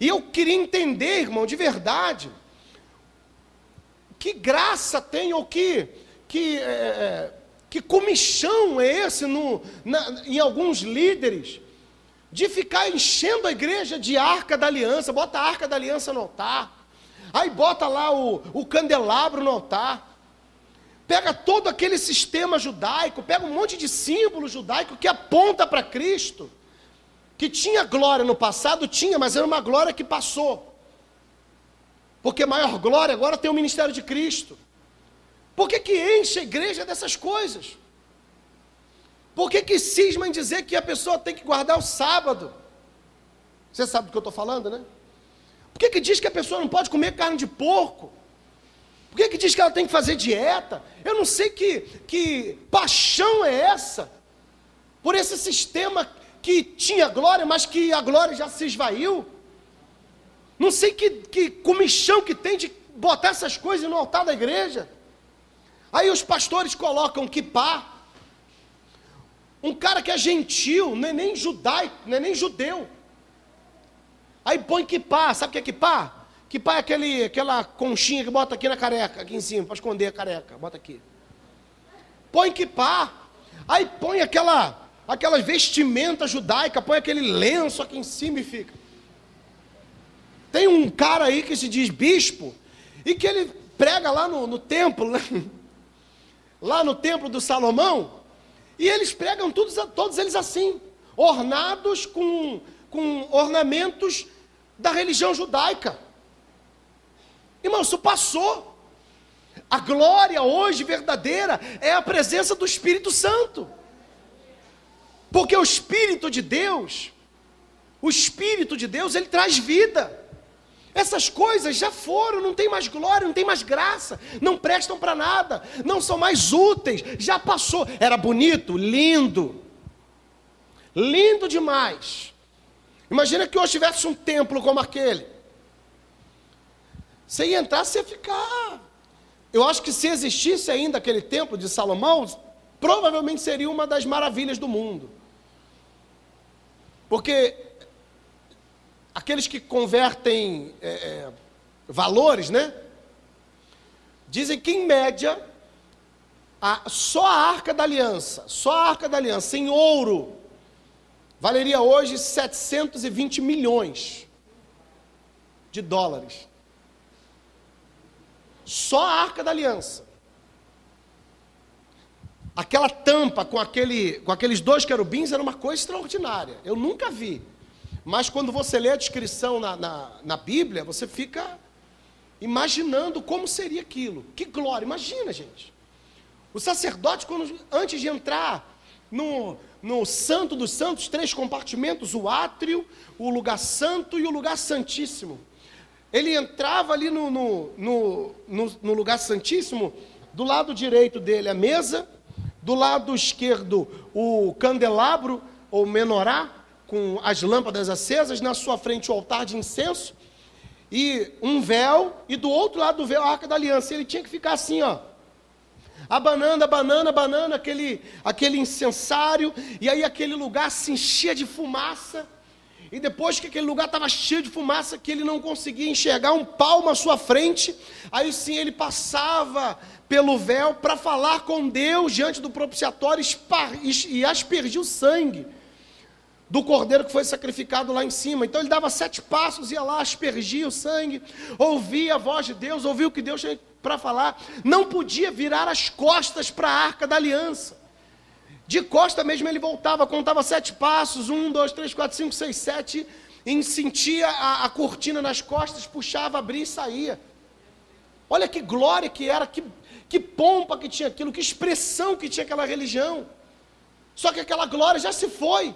E eu queria entender, irmão, de verdade, que graça tem ou que, que, é, é, que comichão é esse no, na, em alguns líderes de ficar enchendo a igreja de arca da aliança, bota a arca da aliança no altar, aí bota lá o, o candelabro no altar, pega todo aquele sistema judaico, pega um monte de símbolo judaico que aponta para Cristo que tinha glória no passado, tinha, mas era uma glória que passou. Porque maior glória agora tem o ministério de Cristo. Por que, que enche a igreja dessas coisas? Por que, que cisma em dizer que a pessoa tem que guardar o sábado? Você sabe do que eu estou falando, né? Por que, que diz que a pessoa não pode comer carne de porco? Por que, que diz que ela tem que fazer dieta? Eu não sei que, que paixão é essa por esse sistema que tinha glória, mas que a glória já se esvaiu. Não sei que, que comichão que tem de botar essas coisas no altar da igreja. Aí os pastores colocam kipá. Um cara que é gentil, não é nem judaico, não é nem judeu. Aí põe kipá, sabe o que é kipá? Kipá é aquele, aquela conchinha que bota aqui na careca, aqui em cima, para esconder a careca, bota aqui. Põe kipá. Aí põe aquela aquela vestimenta judaica, põe aquele lenço aqui em cima e fica. Tem um cara aí que se diz bispo, e que ele prega lá no, no templo, né? lá no templo do Salomão, e eles pregam todos, todos eles assim, ornados com, com ornamentos da religião judaica. Irmão, isso passou. A glória hoje verdadeira é a presença do Espírito Santo. Porque o Espírito de Deus, o Espírito de Deus, ele traz vida. Essas coisas já foram, não tem mais glória, não tem mais graça, não prestam para nada, não são mais úteis, já passou. Era bonito, lindo, lindo demais. Imagina que hoje tivesse um templo como aquele. Você ia entrar, você ia ficar. Eu acho que se existisse ainda aquele templo de Salomão, provavelmente seria uma das maravilhas do mundo. Porque aqueles que convertem é, é, valores, né? Dizem que em média, a, só a arca da aliança, só a arca da aliança em ouro, valeria hoje 720 milhões de dólares. Só a Arca da Aliança. Aquela tampa com, aquele, com aqueles dois querubins era uma coisa extraordinária. Eu nunca vi. Mas quando você lê a descrição na, na, na Bíblia, você fica imaginando como seria aquilo. Que glória! Imagina, gente. O sacerdote, quando, antes de entrar no, no Santo dos Santos, três compartimentos: o átrio, o lugar santo e o lugar santíssimo. Ele entrava ali no, no, no, no, lugar santíssimo, do lado direito dele a mesa, do lado esquerdo o candelabro ou menorá, com as lâmpadas acesas, na sua frente o altar de incenso, e um véu, e do outro lado do véu a arca da aliança. Ele tinha que ficar assim, ó. Abanando, abanando, abanando aquele, aquele incensário, e aí aquele lugar se enchia de fumaça. E depois que aquele lugar estava cheio de fumaça, que ele não conseguia enxergar um palmo à sua frente, aí sim ele passava pelo véu para falar com Deus diante do propiciatório e aspergir o sangue do cordeiro que foi sacrificado lá em cima. Então ele dava sete passos, ia lá, aspergia o sangue, ouvia a voz de Deus, ouvia o que Deus tinha para falar. Não podia virar as costas para a arca da aliança. De costa mesmo ele voltava, contava sete passos, um, dois, três, quatro, cinco, seis, sete, e sentia a, a cortina nas costas, puxava, abria e saía. Olha que glória que era, que, que pompa que tinha aquilo, que expressão que tinha aquela religião. Só que aquela glória já se foi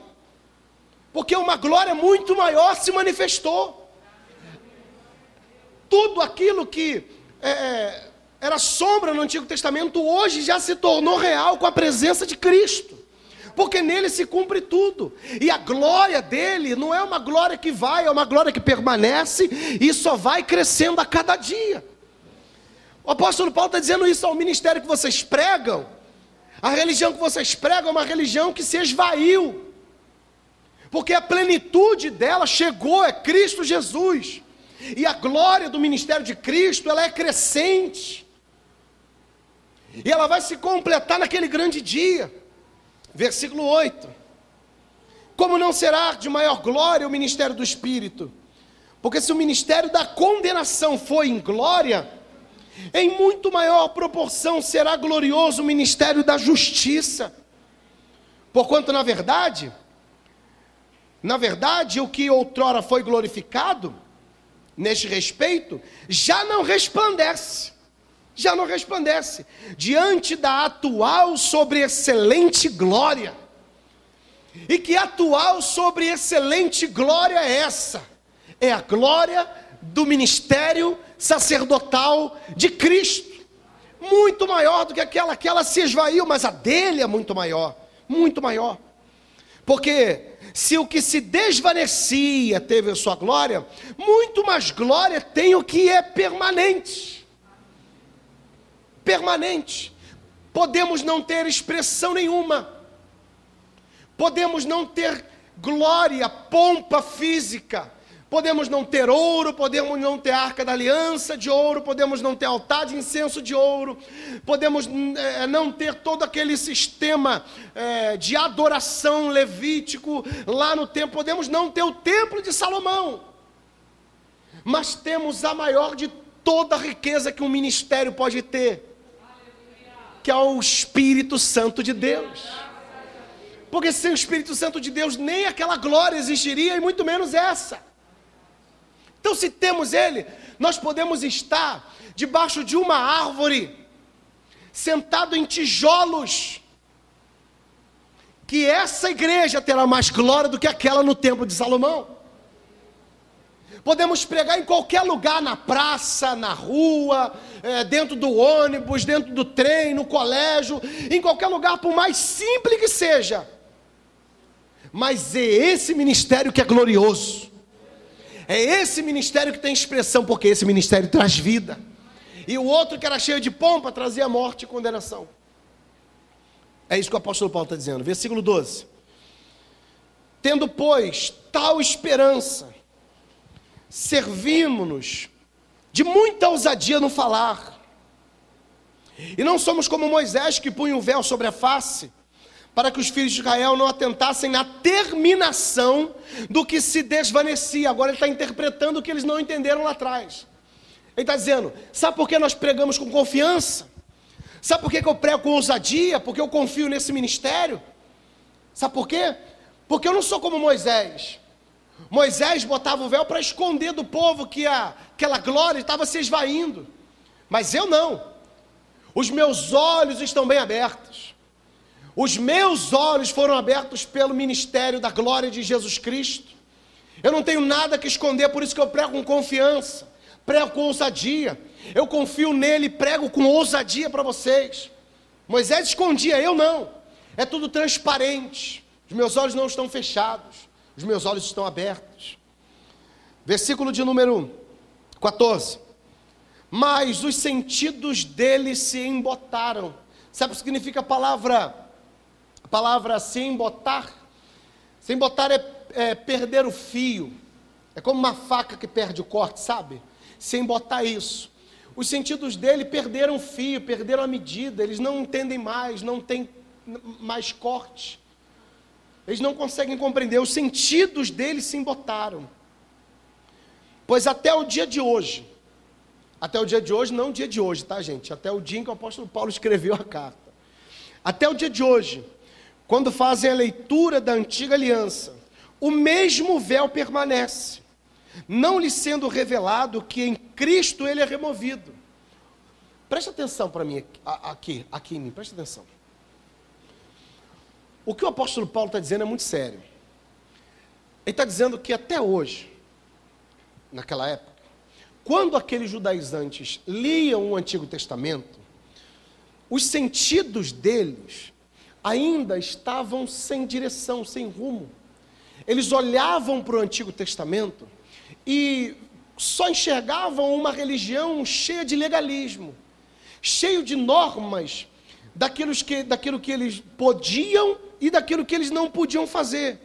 porque uma glória muito maior se manifestou. Tudo aquilo que é, é, era sombra no Antigo Testamento, hoje já se tornou real com a presença de Cristo. Porque nele se cumpre tudo. E a glória dele não é uma glória que vai, é uma glória que permanece e só vai crescendo a cada dia. O apóstolo Paulo está dizendo isso ao ministério que vocês pregam. A religião que vocês pregam é uma religião que se esvaiu porque a plenitude dela chegou, é Cristo Jesus. E a glória do ministério de Cristo, ela é crescente. E ela vai se completar naquele grande dia. Versículo 8. Como não será de maior glória o ministério do Espírito? Porque se o ministério da condenação foi em glória, em muito maior proporção será glorioso o ministério da justiça. Porquanto, na verdade, na verdade, o que outrora foi glorificado, neste respeito, já não resplandece. Já não resplandece. Diante da atual sobre excelente glória. E que atual sobre excelente glória é essa? É a glória do ministério sacerdotal de Cristo. Muito maior do que aquela que ela se esvaiu, mas a dele é muito maior. Muito maior. Porque se o que se desvanecia teve a sua glória, muito mais glória tem o que é permanente. Permanente. Podemos não ter expressão nenhuma, podemos não ter glória, pompa física, Podemos não ter ouro, podemos não ter arca da aliança de ouro, podemos não ter altar de incenso de ouro, podemos é, não ter todo aquele sistema é, de adoração levítico lá no templo, podemos não ter o templo de Salomão, mas temos a maior de toda a riqueza que um ministério pode ter, que é o Espírito Santo de Deus. Porque sem o Espírito Santo de Deus, nem aquela glória existiria, e muito menos essa. Então, se temos Ele, nós podemos estar debaixo de uma árvore, sentado em tijolos, que essa igreja terá mais glória do que aquela no templo de Salomão. Podemos pregar em qualquer lugar, na praça, na rua, é, dentro do ônibus, dentro do trem, no colégio, em qualquer lugar, por mais simples que seja. Mas é esse ministério que é glorioso. É esse ministério que tem expressão, porque esse ministério traz vida. E o outro que era cheio de pompa trazia morte e condenação. É isso que o apóstolo Paulo está dizendo. Versículo 12. Tendo, pois, tal esperança, servimos-nos de muita ousadia no falar. E não somos como Moisés que punha o véu sobre a face, para que os filhos de Israel não atentassem na terminação do que se desvanecia. Agora ele está interpretando o que eles não entenderam lá atrás. Ele está dizendo: sabe por que nós pregamos com confiança? Sabe por que, eu prego com ousadia? Porque eu confio nesse ministério? Sabe por quê? Porque eu não sou como Moisés. Moisés botava o véu para esconder do povo que a, aquela glória estava se esvaindo. Mas eu não. Os meus olhos estão bem abertos. Os meus olhos foram abertos pelo ministério da glória de Jesus Cristo. Eu não tenho nada que esconder, por isso que eu prego com confiança, prego com ousadia. Eu confio nele prego com ousadia para vocês. Moisés escondia, eu não. É tudo transparente. Os meus olhos não estão fechados, os meus olhos estão abertos. Versículo de número 14. Mas os sentidos dele se embotaram. Sabe o que significa a palavra palavra se embotar. Se embotar é, é, perder o fio. É como uma faca que perde o corte, sabe? Se embotar isso. Os sentidos dele perderam o fio, perderam a medida, eles não entendem mais, não tem mais corte. Eles não conseguem compreender, os sentidos dele se embotaram. Pois até o dia de hoje, até o dia de hoje, não o dia de hoje, tá, gente? Até o dia em que o apóstolo Paulo escreveu a carta. Até o dia de hoje, quando fazem a leitura da antiga aliança, o mesmo véu permanece, não lhe sendo revelado que em Cristo ele é removido. Presta atenção para mim aqui, aqui em mim, presta atenção. O que o apóstolo Paulo está dizendo é muito sério. Ele está dizendo que até hoje, naquela época, quando aqueles judaizantes liam o Antigo Testamento, os sentidos deles ainda estavam sem direção, sem rumo. Eles olhavam para o Antigo Testamento e só enxergavam uma religião cheia de legalismo, cheio de normas daquilo que, daquilo que eles podiam e daquilo que eles não podiam fazer,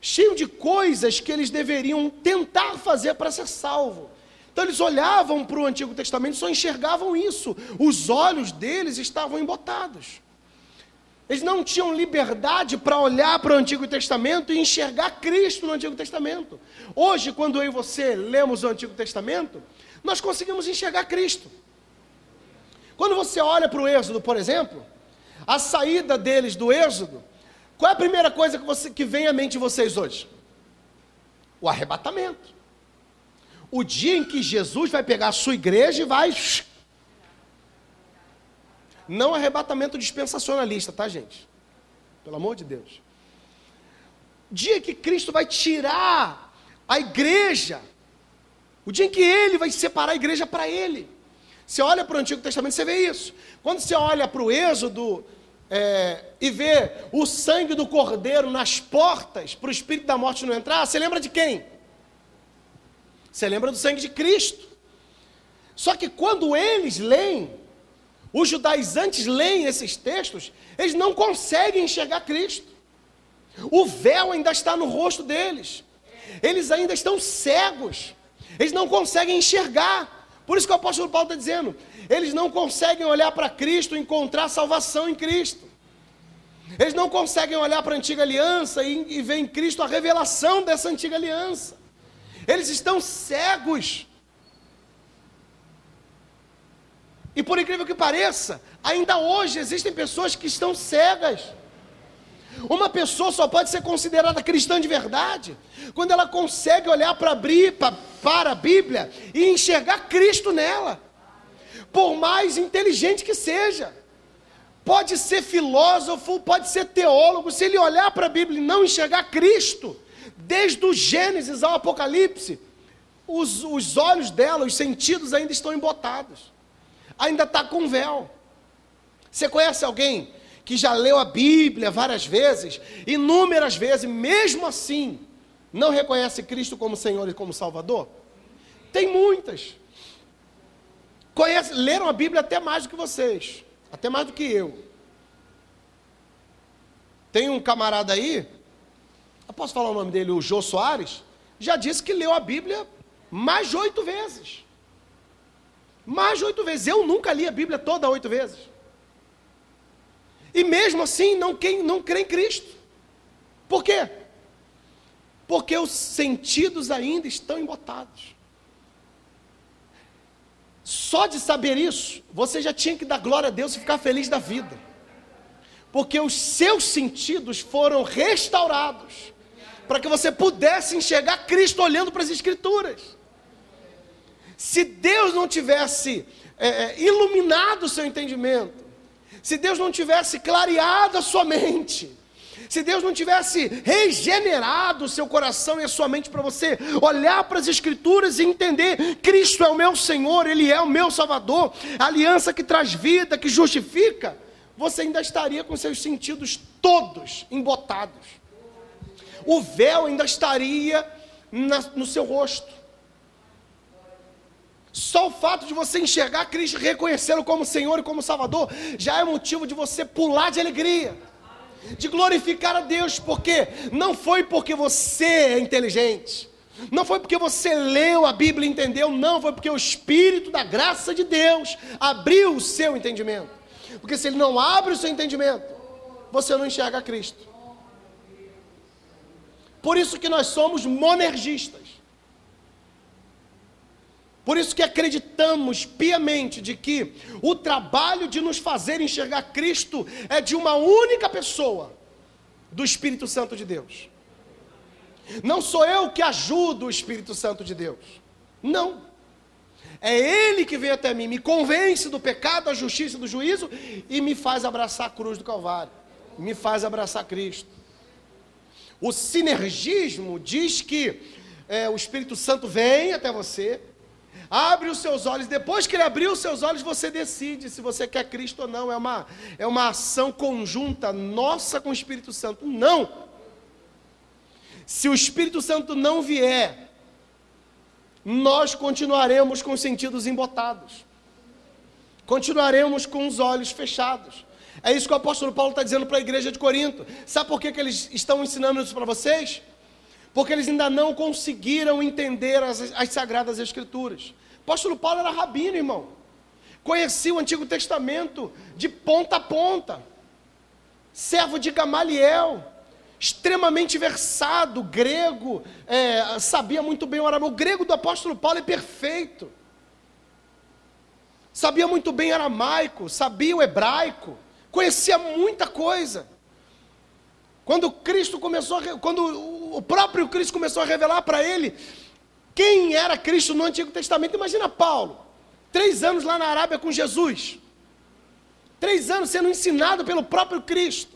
cheio de coisas que eles deveriam tentar fazer para ser salvo. Então eles olhavam para o Antigo Testamento e só enxergavam isso. Os olhos deles estavam embotados. Eles não tinham liberdade para olhar para o Antigo Testamento e enxergar Cristo no Antigo Testamento. Hoje, quando eu e você lemos o Antigo Testamento, nós conseguimos enxergar Cristo. Quando você olha para o Êxodo, por exemplo, a saída deles do Êxodo, qual é a primeira coisa que, você, que vem à mente de vocês hoje? O arrebatamento. O dia em que Jesus vai pegar a sua igreja e vai não arrebatamento dispensacionalista, tá, gente? Pelo amor de Deus. Dia que Cristo vai tirar a igreja, o dia em que ele vai separar a igreja para ele. Você olha para o Antigo Testamento, você vê isso. Quando você olha para o Êxodo é, e vê o sangue do cordeiro nas portas, para o espírito da morte não entrar, você lembra de quem? Você lembra do sangue de Cristo. Só que quando eles leem os judaizantes leem esses textos, eles não conseguem enxergar Cristo. O véu ainda está no rosto deles. Eles ainda estão cegos. Eles não conseguem enxergar. Por isso que o apóstolo Paulo está dizendo: eles não conseguem olhar para Cristo e encontrar salvação em Cristo. Eles não conseguem olhar para a antiga aliança e, e ver em Cristo a revelação dessa antiga aliança. Eles estão cegos. E por incrível que pareça, ainda hoje existem pessoas que estão cegas. Uma pessoa só pode ser considerada cristã de verdade quando ela consegue olhar para abrir para a Bíblia e enxergar Cristo nela. Por mais inteligente que seja. Pode ser filósofo, pode ser teólogo, se ele olhar para a Bíblia e não enxergar Cristo, desde o Gênesis ao Apocalipse, os, os olhos dela, os sentidos ainda estão embotados ainda está com véu. Você conhece alguém que já leu a Bíblia várias vezes, inúmeras vezes, mesmo assim, não reconhece Cristo como Senhor e como Salvador? Tem muitas. Conhece, leram a Bíblia até mais do que vocês, até mais do que eu. Tem um camarada aí, eu posso falar o nome dele, o Jô Soares, já disse que leu a Bíblia mais de oito vezes. Mais de oito vezes. Eu nunca li a Bíblia toda oito vezes. E mesmo assim não, quem, não crê em Cristo. Por quê? Porque os sentidos ainda estão embotados. Só de saber isso, você já tinha que dar glória a Deus e ficar feliz da vida. Porque os seus sentidos foram restaurados para que você pudesse enxergar Cristo olhando para as Escrituras. Se Deus não tivesse é, é iluminado o seu entendimento, se Deus não tivesse clareado a sua mente, se Deus não tivesse regenerado o seu coração e a sua mente para você olhar para as Escrituras e entender: Cristo é o meu Senhor, Ele é o meu Salvador, a aliança que traz vida, que justifica, você ainda estaria com seus sentidos todos embotados. O véu ainda estaria na, no seu rosto. Só o fato de você enxergar Cristo, reconhecê-lo como Senhor e como Salvador, já é motivo de você pular de alegria de glorificar a Deus, porque não foi porque você é inteligente, não foi porque você leu a Bíblia e entendeu, não, foi porque o Espírito da graça de Deus abriu o seu entendimento. Porque se ele não abre o seu entendimento, você não enxerga Cristo. Por isso que nós somos monergistas. Por isso que acreditamos piamente de que o trabalho de nos fazer enxergar Cristo é de uma única pessoa, do Espírito Santo de Deus. Não sou eu que ajudo o Espírito Santo de Deus. Não. É Ele que vem até mim, me convence do pecado, da justiça do juízo e me faz abraçar a cruz do Calvário, me faz abraçar Cristo. O sinergismo diz que é, o Espírito Santo vem até você, Abre os seus olhos, depois que ele abriu os seus olhos, você decide se você quer Cristo ou não. É uma, é uma ação conjunta nossa com o Espírito Santo. Não! Se o Espírito Santo não vier, nós continuaremos com os sentidos embotados, continuaremos com os olhos fechados. É isso que o apóstolo Paulo está dizendo para a igreja de Corinto. Sabe por que, que eles estão ensinando isso para vocês? Porque eles ainda não conseguiram entender as, as Sagradas Escrituras. O apóstolo Paulo era rabino, irmão. Conhecia o Antigo Testamento de ponta a ponta. Servo de Gamaliel, extremamente versado, grego, é, sabia muito bem o aramaico. O grego do apóstolo Paulo é perfeito. Sabia muito bem aramaico, sabia o hebraico, conhecia muita coisa. Quando Cristo começou, a, quando o próprio Cristo começou a revelar para ele quem era Cristo no Antigo Testamento, imagina Paulo, três anos lá na Arábia com Jesus, três anos sendo ensinado pelo próprio Cristo.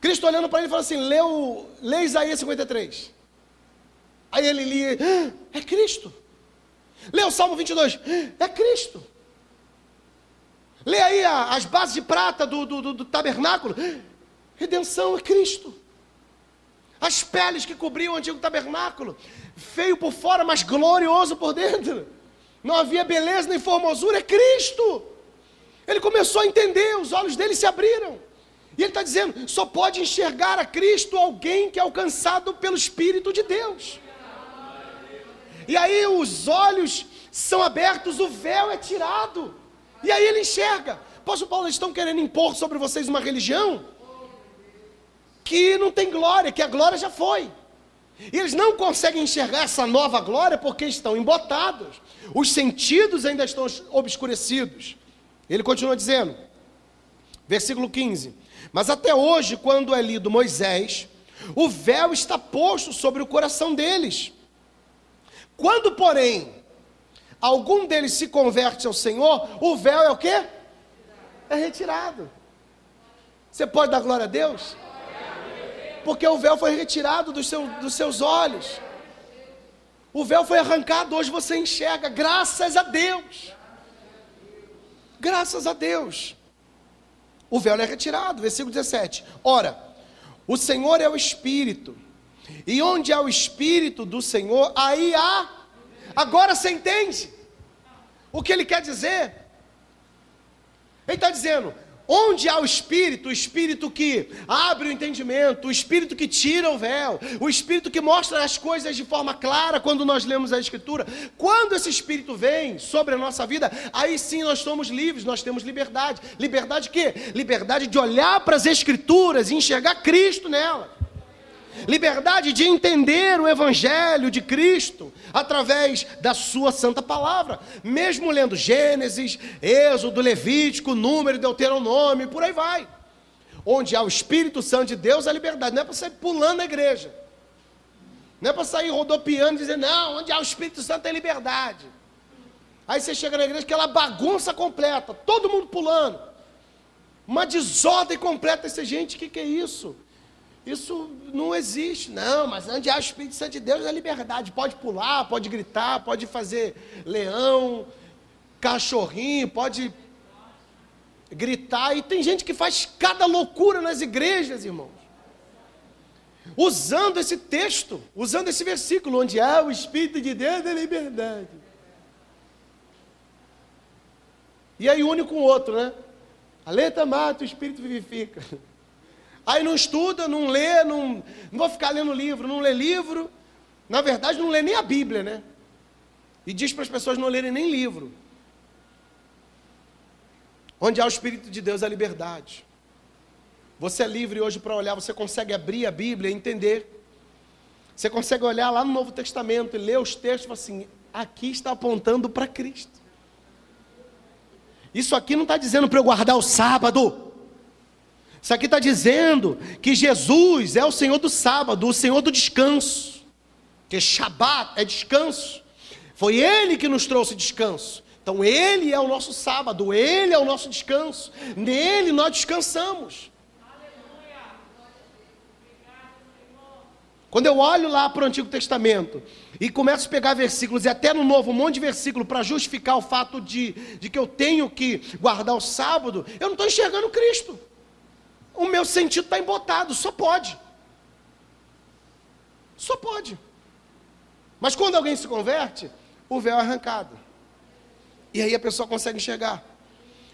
Cristo olhando para ele e falou assim: lê, o, lê Isaías 53. Aí ele lia, ah, é Cristo. Lê o Salmo 22, ah, é Cristo. Lê aí a, as bases de prata do, do, do, do tabernáculo, Redenção é Cristo. As peles que cobriam o antigo tabernáculo, feio por fora, mas glorioso por dentro. Não havia beleza nem formosura, é Cristo. Ele começou a entender, os olhos dele se abriram. E ele está dizendo: só pode enxergar a Cristo alguém que é alcançado pelo Espírito de Deus. E aí os olhos são abertos, o véu é tirado. E aí ele enxerga. Apóstolo Paulo, eles estão querendo impor sobre vocês uma religião? Que não tem glória, que a glória já foi. E eles não conseguem enxergar essa nova glória porque estão embotados. Os sentidos ainda estão obscurecidos. Ele continua dizendo, versículo 15: Mas até hoje, quando é lido Moisés, o véu está posto sobre o coração deles. Quando, porém, algum deles se converte ao Senhor, o véu é o quê? É retirado. Você pode dar glória a Deus? Porque o véu foi retirado dos, seu, dos seus olhos. O véu foi arrancado, hoje você enxerga, graças a Deus. Graças a Deus. O véu é retirado, versículo 17. Ora, o Senhor é o Espírito, e onde há o Espírito do Senhor, aí há. Agora você entende o que ele quer dizer? Ele está dizendo: Onde há o Espírito, o Espírito que abre o entendimento, o Espírito que tira o véu, o Espírito que mostra as coisas de forma clara quando nós lemos a Escritura. Quando esse Espírito vem sobre a nossa vida, aí sim nós somos livres, nós temos liberdade. Liberdade que? Liberdade de olhar para as Escrituras e enxergar Cristo nela liberdade de entender o Evangelho de Cristo através da Sua Santa Palavra, mesmo lendo Gênesis, Êxodo, Levítico, Número, Deuteronômio, por aí vai. Onde há o Espírito Santo de Deus, a liberdade, não é para sair pulando na igreja, não é para sair rodopiando e dizer, não, onde há o Espírito Santo tem liberdade. Aí você chega na igreja, aquela bagunça completa, todo mundo pulando, uma desordem completa. Essa gente, o que, que é isso? Isso não existe, não, mas onde há o Espírito Santo de Deus é liberdade. Pode pular, pode gritar, pode fazer leão, cachorrinho, pode gritar. E tem gente que faz cada loucura nas igrejas, irmãos. Usando esse texto, usando esse versículo, onde há o Espírito de Deus é liberdade. E aí une com o outro, né? A letra mata, o Espírito vivifica. Aí não estuda, não lê, não, não vou ficar lendo livro, não lê livro. Na verdade, não lê nem a Bíblia, né? E diz para as pessoas não lerem nem livro. Onde há o Espírito de Deus, a liberdade. Você é livre hoje para olhar, você consegue abrir a Bíblia e entender. Você consegue olhar lá no Novo Testamento e ler os textos assim: aqui está apontando para Cristo. Isso aqui não está dizendo para eu guardar o sábado. Isso aqui está dizendo que Jesus é o Senhor do sábado, o Senhor do descanso. Que Shabat é descanso. Foi Ele que nos trouxe descanso. Então Ele é o nosso sábado, Ele é o nosso descanso. Nele nós descansamos. Quando eu olho lá para o Antigo Testamento e começo a pegar versículos, e até no Novo, um monte de versículo para justificar o fato de, de que eu tenho que guardar o sábado, eu não estou enxergando Cristo o meu sentido está embotado, só pode. Só pode. Mas quando alguém se converte, o véu é arrancado. E aí a pessoa consegue enxergar.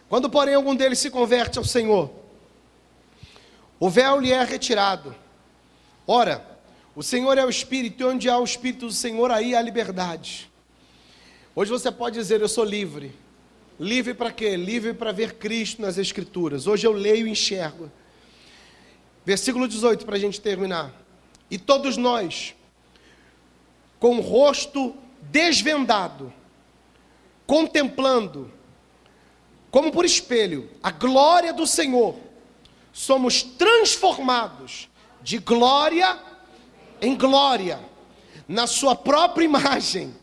Quando, porém, algum deles se converte ao Senhor, o véu lhe é retirado. Ora, o Senhor é o Espírito, e onde há o Espírito do Senhor, aí há liberdade. Hoje você pode dizer: Eu sou livre. Livre para quê? Livre para ver Cristo nas Escrituras. Hoje eu leio e enxergo. Versículo 18, para a gente terminar. E todos nós, com o rosto desvendado, contemplando, como por espelho, a glória do Senhor, somos transformados de glória em glória, na Sua própria imagem,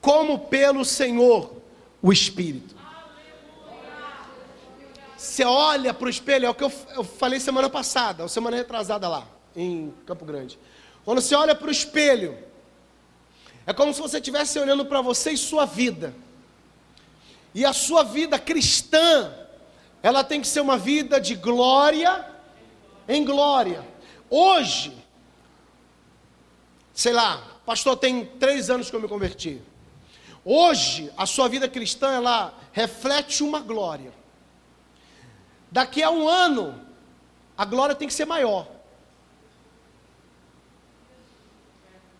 como pelo Senhor, o Espírito. Você olha para o espelho, é o que eu, eu falei semana passada, ou semana retrasada lá, em Campo Grande. Quando você olha para o espelho, é como se você estivesse olhando para você e sua vida. E a sua vida cristã, ela tem que ser uma vida de glória em glória. Hoje, sei lá, pastor, tem três anos que eu me converti. Hoje, a sua vida cristã, ela reflete uma glória. Daqui a um ano, a glória tem que ser maior.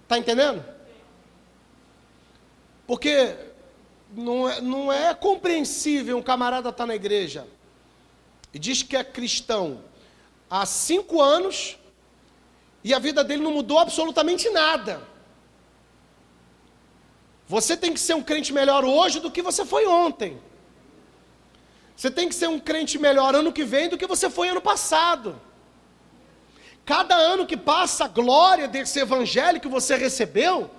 Está entendendo? Porque não é, não é compreensível um camarada estar tá na igreja e diz que é cristão há cinco anos e a vida dele não mudou absolutamente nada. Você tem que ser um crente melhor hoje do que você foi ontem. Você tem que ser um crente melhor ano que vem do que você foi ano passado. Cada ano que passa, a glória desse evangelho que você recebeu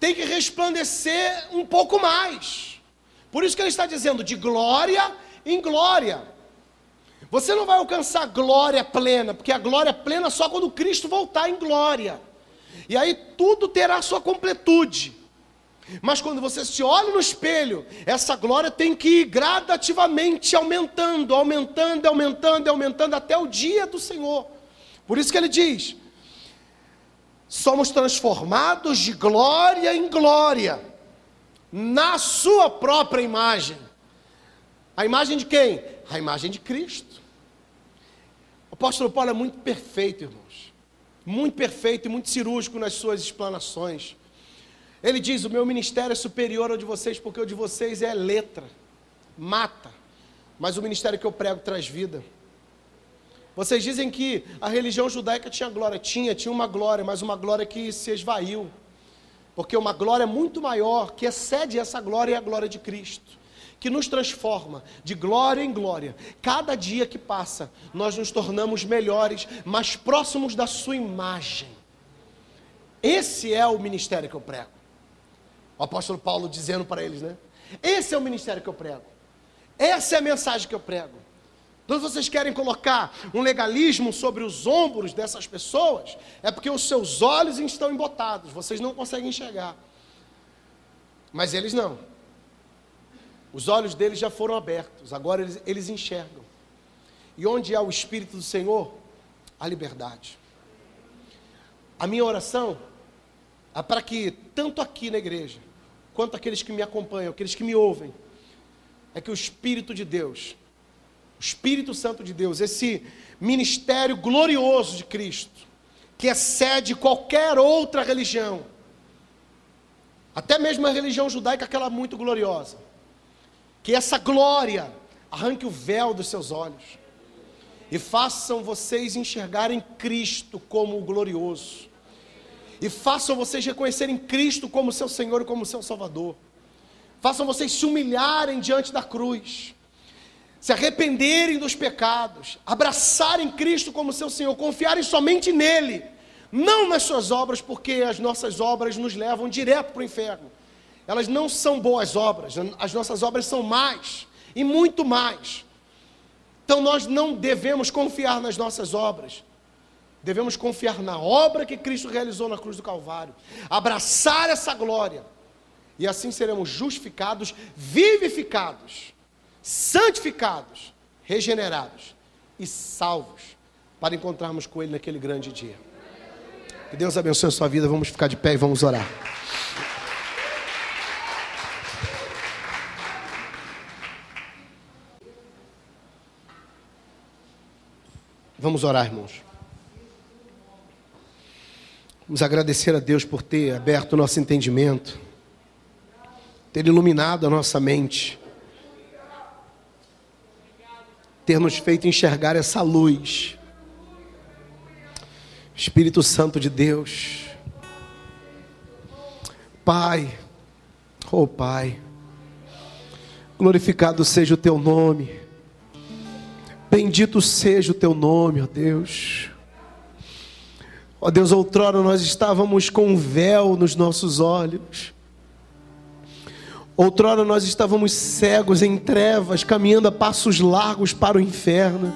tem que resplandecer um pouco mais. Por isso que ele está dizendo de glória em glória. Você não vai alcançar glória plena, porque a glória plena só quando Cristo voltar em glória. E aí tudo terá sua completude. Mas quando você se olha no espelho, essa glória tem que ir gradativamente aumentando, aumentando, aumentando, aumentando até o dia do Senhor. Por isso que ele diz: somos transformados de glória em glória, na Sua própria imagem. A imagem de quem? A imagem de Cristo. O apóstolo Paulo é muito perfeito, irmãos. Muito perfeito e muito cirúrgico nas suas explanações. Ele diz: O meu ministério é superior ao de vocês, porque o de vocês é letra, mata. Mas o ministério que eu prego traz vida. Vocês dizem que a religião judaica tinha glória. Tinha, tinha uma glória, mas uma glória que se esvaiu. Porque uma glória muito maior, que excede essa glória, é a glória de Cristo. Que nos transforma de glória em glória. Cada dia que passa, nós nos tornamos melhores, mais próximos da Sua imagem. Esse é o ministério que eu prego. O apóstolo Paulo dizendo para eles, né? Esse é o ministério que eu prego. Essa é a mensagem que eu prego. Então vocês querem colocar um legalismo sobre os ombros dessas pessoas, é porque os seus olhos estão embotados, vocês não conseguem enxergar. Mas eles não. Os olhos deles já foram abertos, agora eles, eles enxergam. E onde há o Espírito do Senhor, há liberdade. A minha oração para que, tanto aqui na igreja, quanto aqueles que me acompanham, aqueles que me ouvem, é que o Espírito de Deus Espírito Santo de Deus, esse ministério glorioso de Cristo, que excede qualquer outra religião, até mesmo a religião judaica, aquela muito gloriosa, que essa glória arranque o véu dos seus olhos e façam vocês enxergarem Cristo como o glorioso, e façam vocês reconhecerem Cristo como seu Senhor e como seu Salvador, façam vocês se humilharem diante da cruz. Se arrependerem dos pecados, abraçarem Cristo como seu Senhor, confiarem somente nele, não nas suas obras, porque as nossas obras nos levam direto para o inferno. Elas não são boas obras, as nossas obras são mais e muito mais. Então nós não devemos confiar nas nossas obras, devemos confiar na obra que Cristo realizou na cruz do Calvário, abraçar essa glória, e assim seremos justificados, vivificados santificados, regenerados e salvos para encontrarmos com Ele naquele grande dia. Que Deus abençoe a sua vida. Vamos ficar de pé e vamos orar. Vamos orar, irmãos. Vamos agradecer a Deus por ter aberto o nosso entendimento, ter iluminado a nossa mente ter nos feito enxergar essa luz. Espírito Santo de Deus, Pai, oh Pai, glorificado seja o Teu nome, bendito seja o Teu nome, ó Deus. Ó Deus, outrora nós estávamos com um véu nos nossos olhos, Outrora nós estávamos cegos em trevas, caminhando a passos largos para o inferno,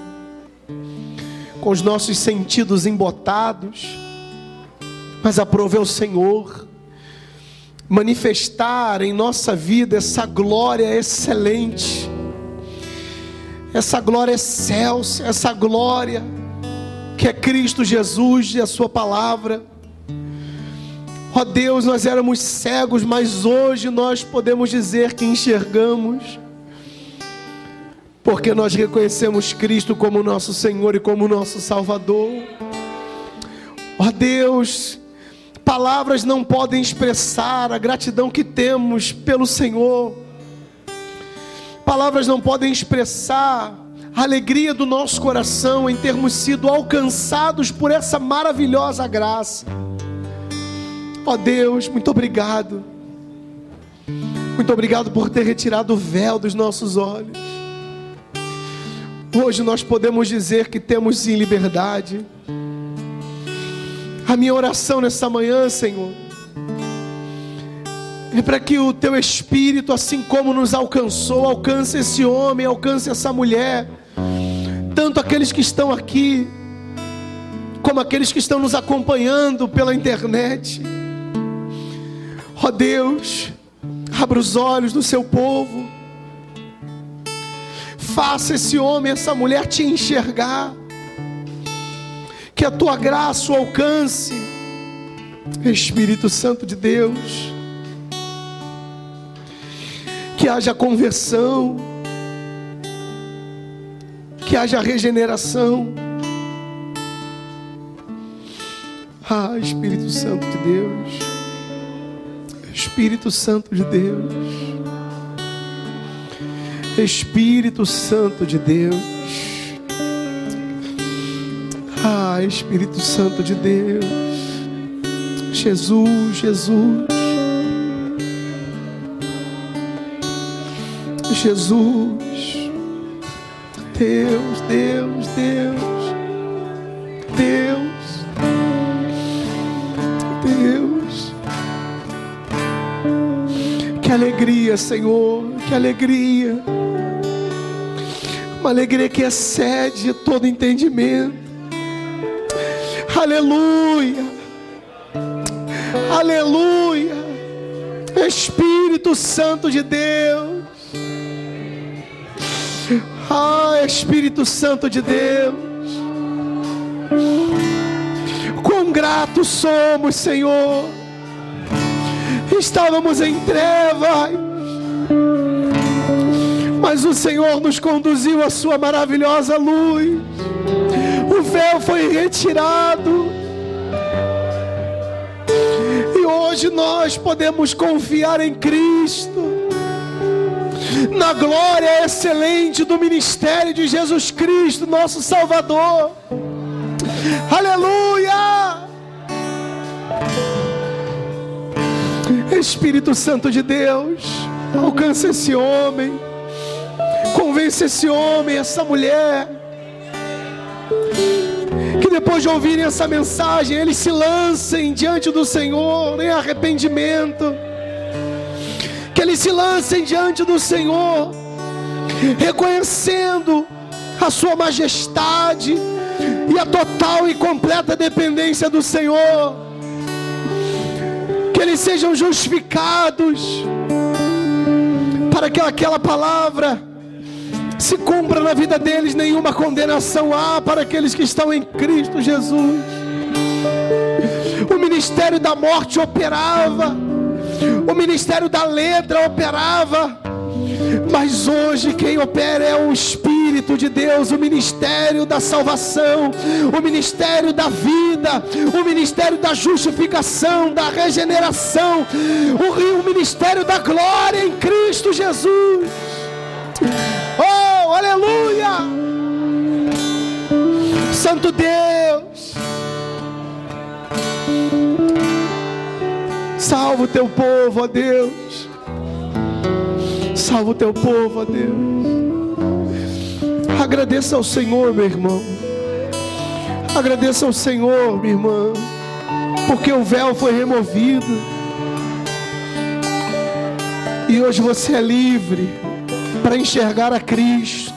com os nossos sentidos embotados, mas aprove ao Senhor manifestar em nossa vida essa glória excelente, essa glória excelsa, essa glória que é Cristo Jesus e a Sua palavra. Ó Deus, nós éramos cegos, mas hoje nós podemos dizer que enxergamos, porque nós reconhecemos Cristo como nosso Senhor e como nosso Salvador. Ó Deus, palavras não podem expressar a gratidão que temos pelo Senhor, palavras não podem expressar a alegria do nosso coração em termos sido alcançados por essa maravilhosa graça. Ó oh Deus, muito obrigado. Muito obrigado por ter retirado o véu dos nossos olhos. Hoje nós podemos dizer que temos sim liberdade. A minha oração nessa manhã, Senhor, é para que o teu espírito, assim como nos alcançou, alcance esse homem, alcance essa mulher, tanto aqueles que estão aqui, como aqueles que estão nos acompanhando pela internet. Ó oh Deus, abra os olhos do seu povo. Faça esse homem, essa mulher te enxergar. Que a tua graça o alcance. Espírito Santo de Deus. Que haja conversão. Que haja regeneração. Ah, Espírito Santo de Deus, Espírito Santo de Deus, Espírito Santo de Deus, ah, Espírito Santo de Deus, Jesus, Jesus. Jesus, Deus, Deus, Deus, Deus, Deus. Que alegria, Senhor, que alegria. Uma alegria que excede todo entendimento. Aleluia, aleluia. Espírito Santo de Deus. Ah, Espírito Santo de Deus. Quão gratos somos, Senhor. Estávamos em trevas, mas o Senhor nos conduziu à Sua maravilhosa luz. O véu foi retirado. E hoje nós podemos confiar em Cristo na glória excelente do ministério de Jesus Cristo, nosso Salvador. Aleluia! Espírito Santo de Deus, alcança esse homem, convence esse homem, essa mulher, que depois de ouvirem essa mensagem, eles se lancem diante do Senhor em arrependimento se lancem diante do Senhor, reconhecendo a Sua majestade e a total e completa dependência do Senhor, que eles sejam justificados, para que aquela palavra se cumpra na vida deles, nenhuma condenação há para aqueles que estão em Cristo Jesus. O ministério da morte operava o ministério da letra operava, mas hoje quem opera é o Espírito de Deus, o ministério da salvação, o ministério da vida, o ministério da justificação, da regeneração, o, o ministério da glória em Cristo Jesus. Oh, aleluia! Santo Deus. Salva o teu povo, ó Deus. Salva o teu povo, ó Deus. Agradeça ao Senhor, meu irmão. Agradeça ao Senhor, minha irmã. Porque o véu foi removido. E hoje você é livre para enxergar a Cristo.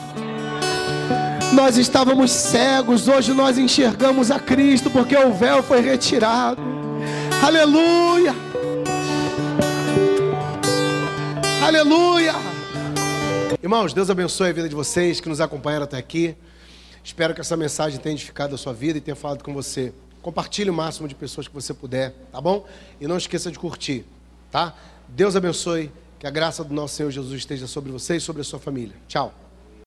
Nós estávamos cegos, hoje nós enxergamos a Cristo, porque o véu foi retirado. Aleluia! Aleluia! Irmãos, Deus abençoe a vida de vocês que nos acompanharam até aqui. Espero que essa mensagem tenha edificado a sua vida e tenha falado com você. Compartilhe o máximo de pessoas que você puder, tá bom? E não esqueça de curtir, tá? Deus abençoe. Que a graça do nosso Senhor Jesus esteja sobre você e sobre a sua família. Tchau.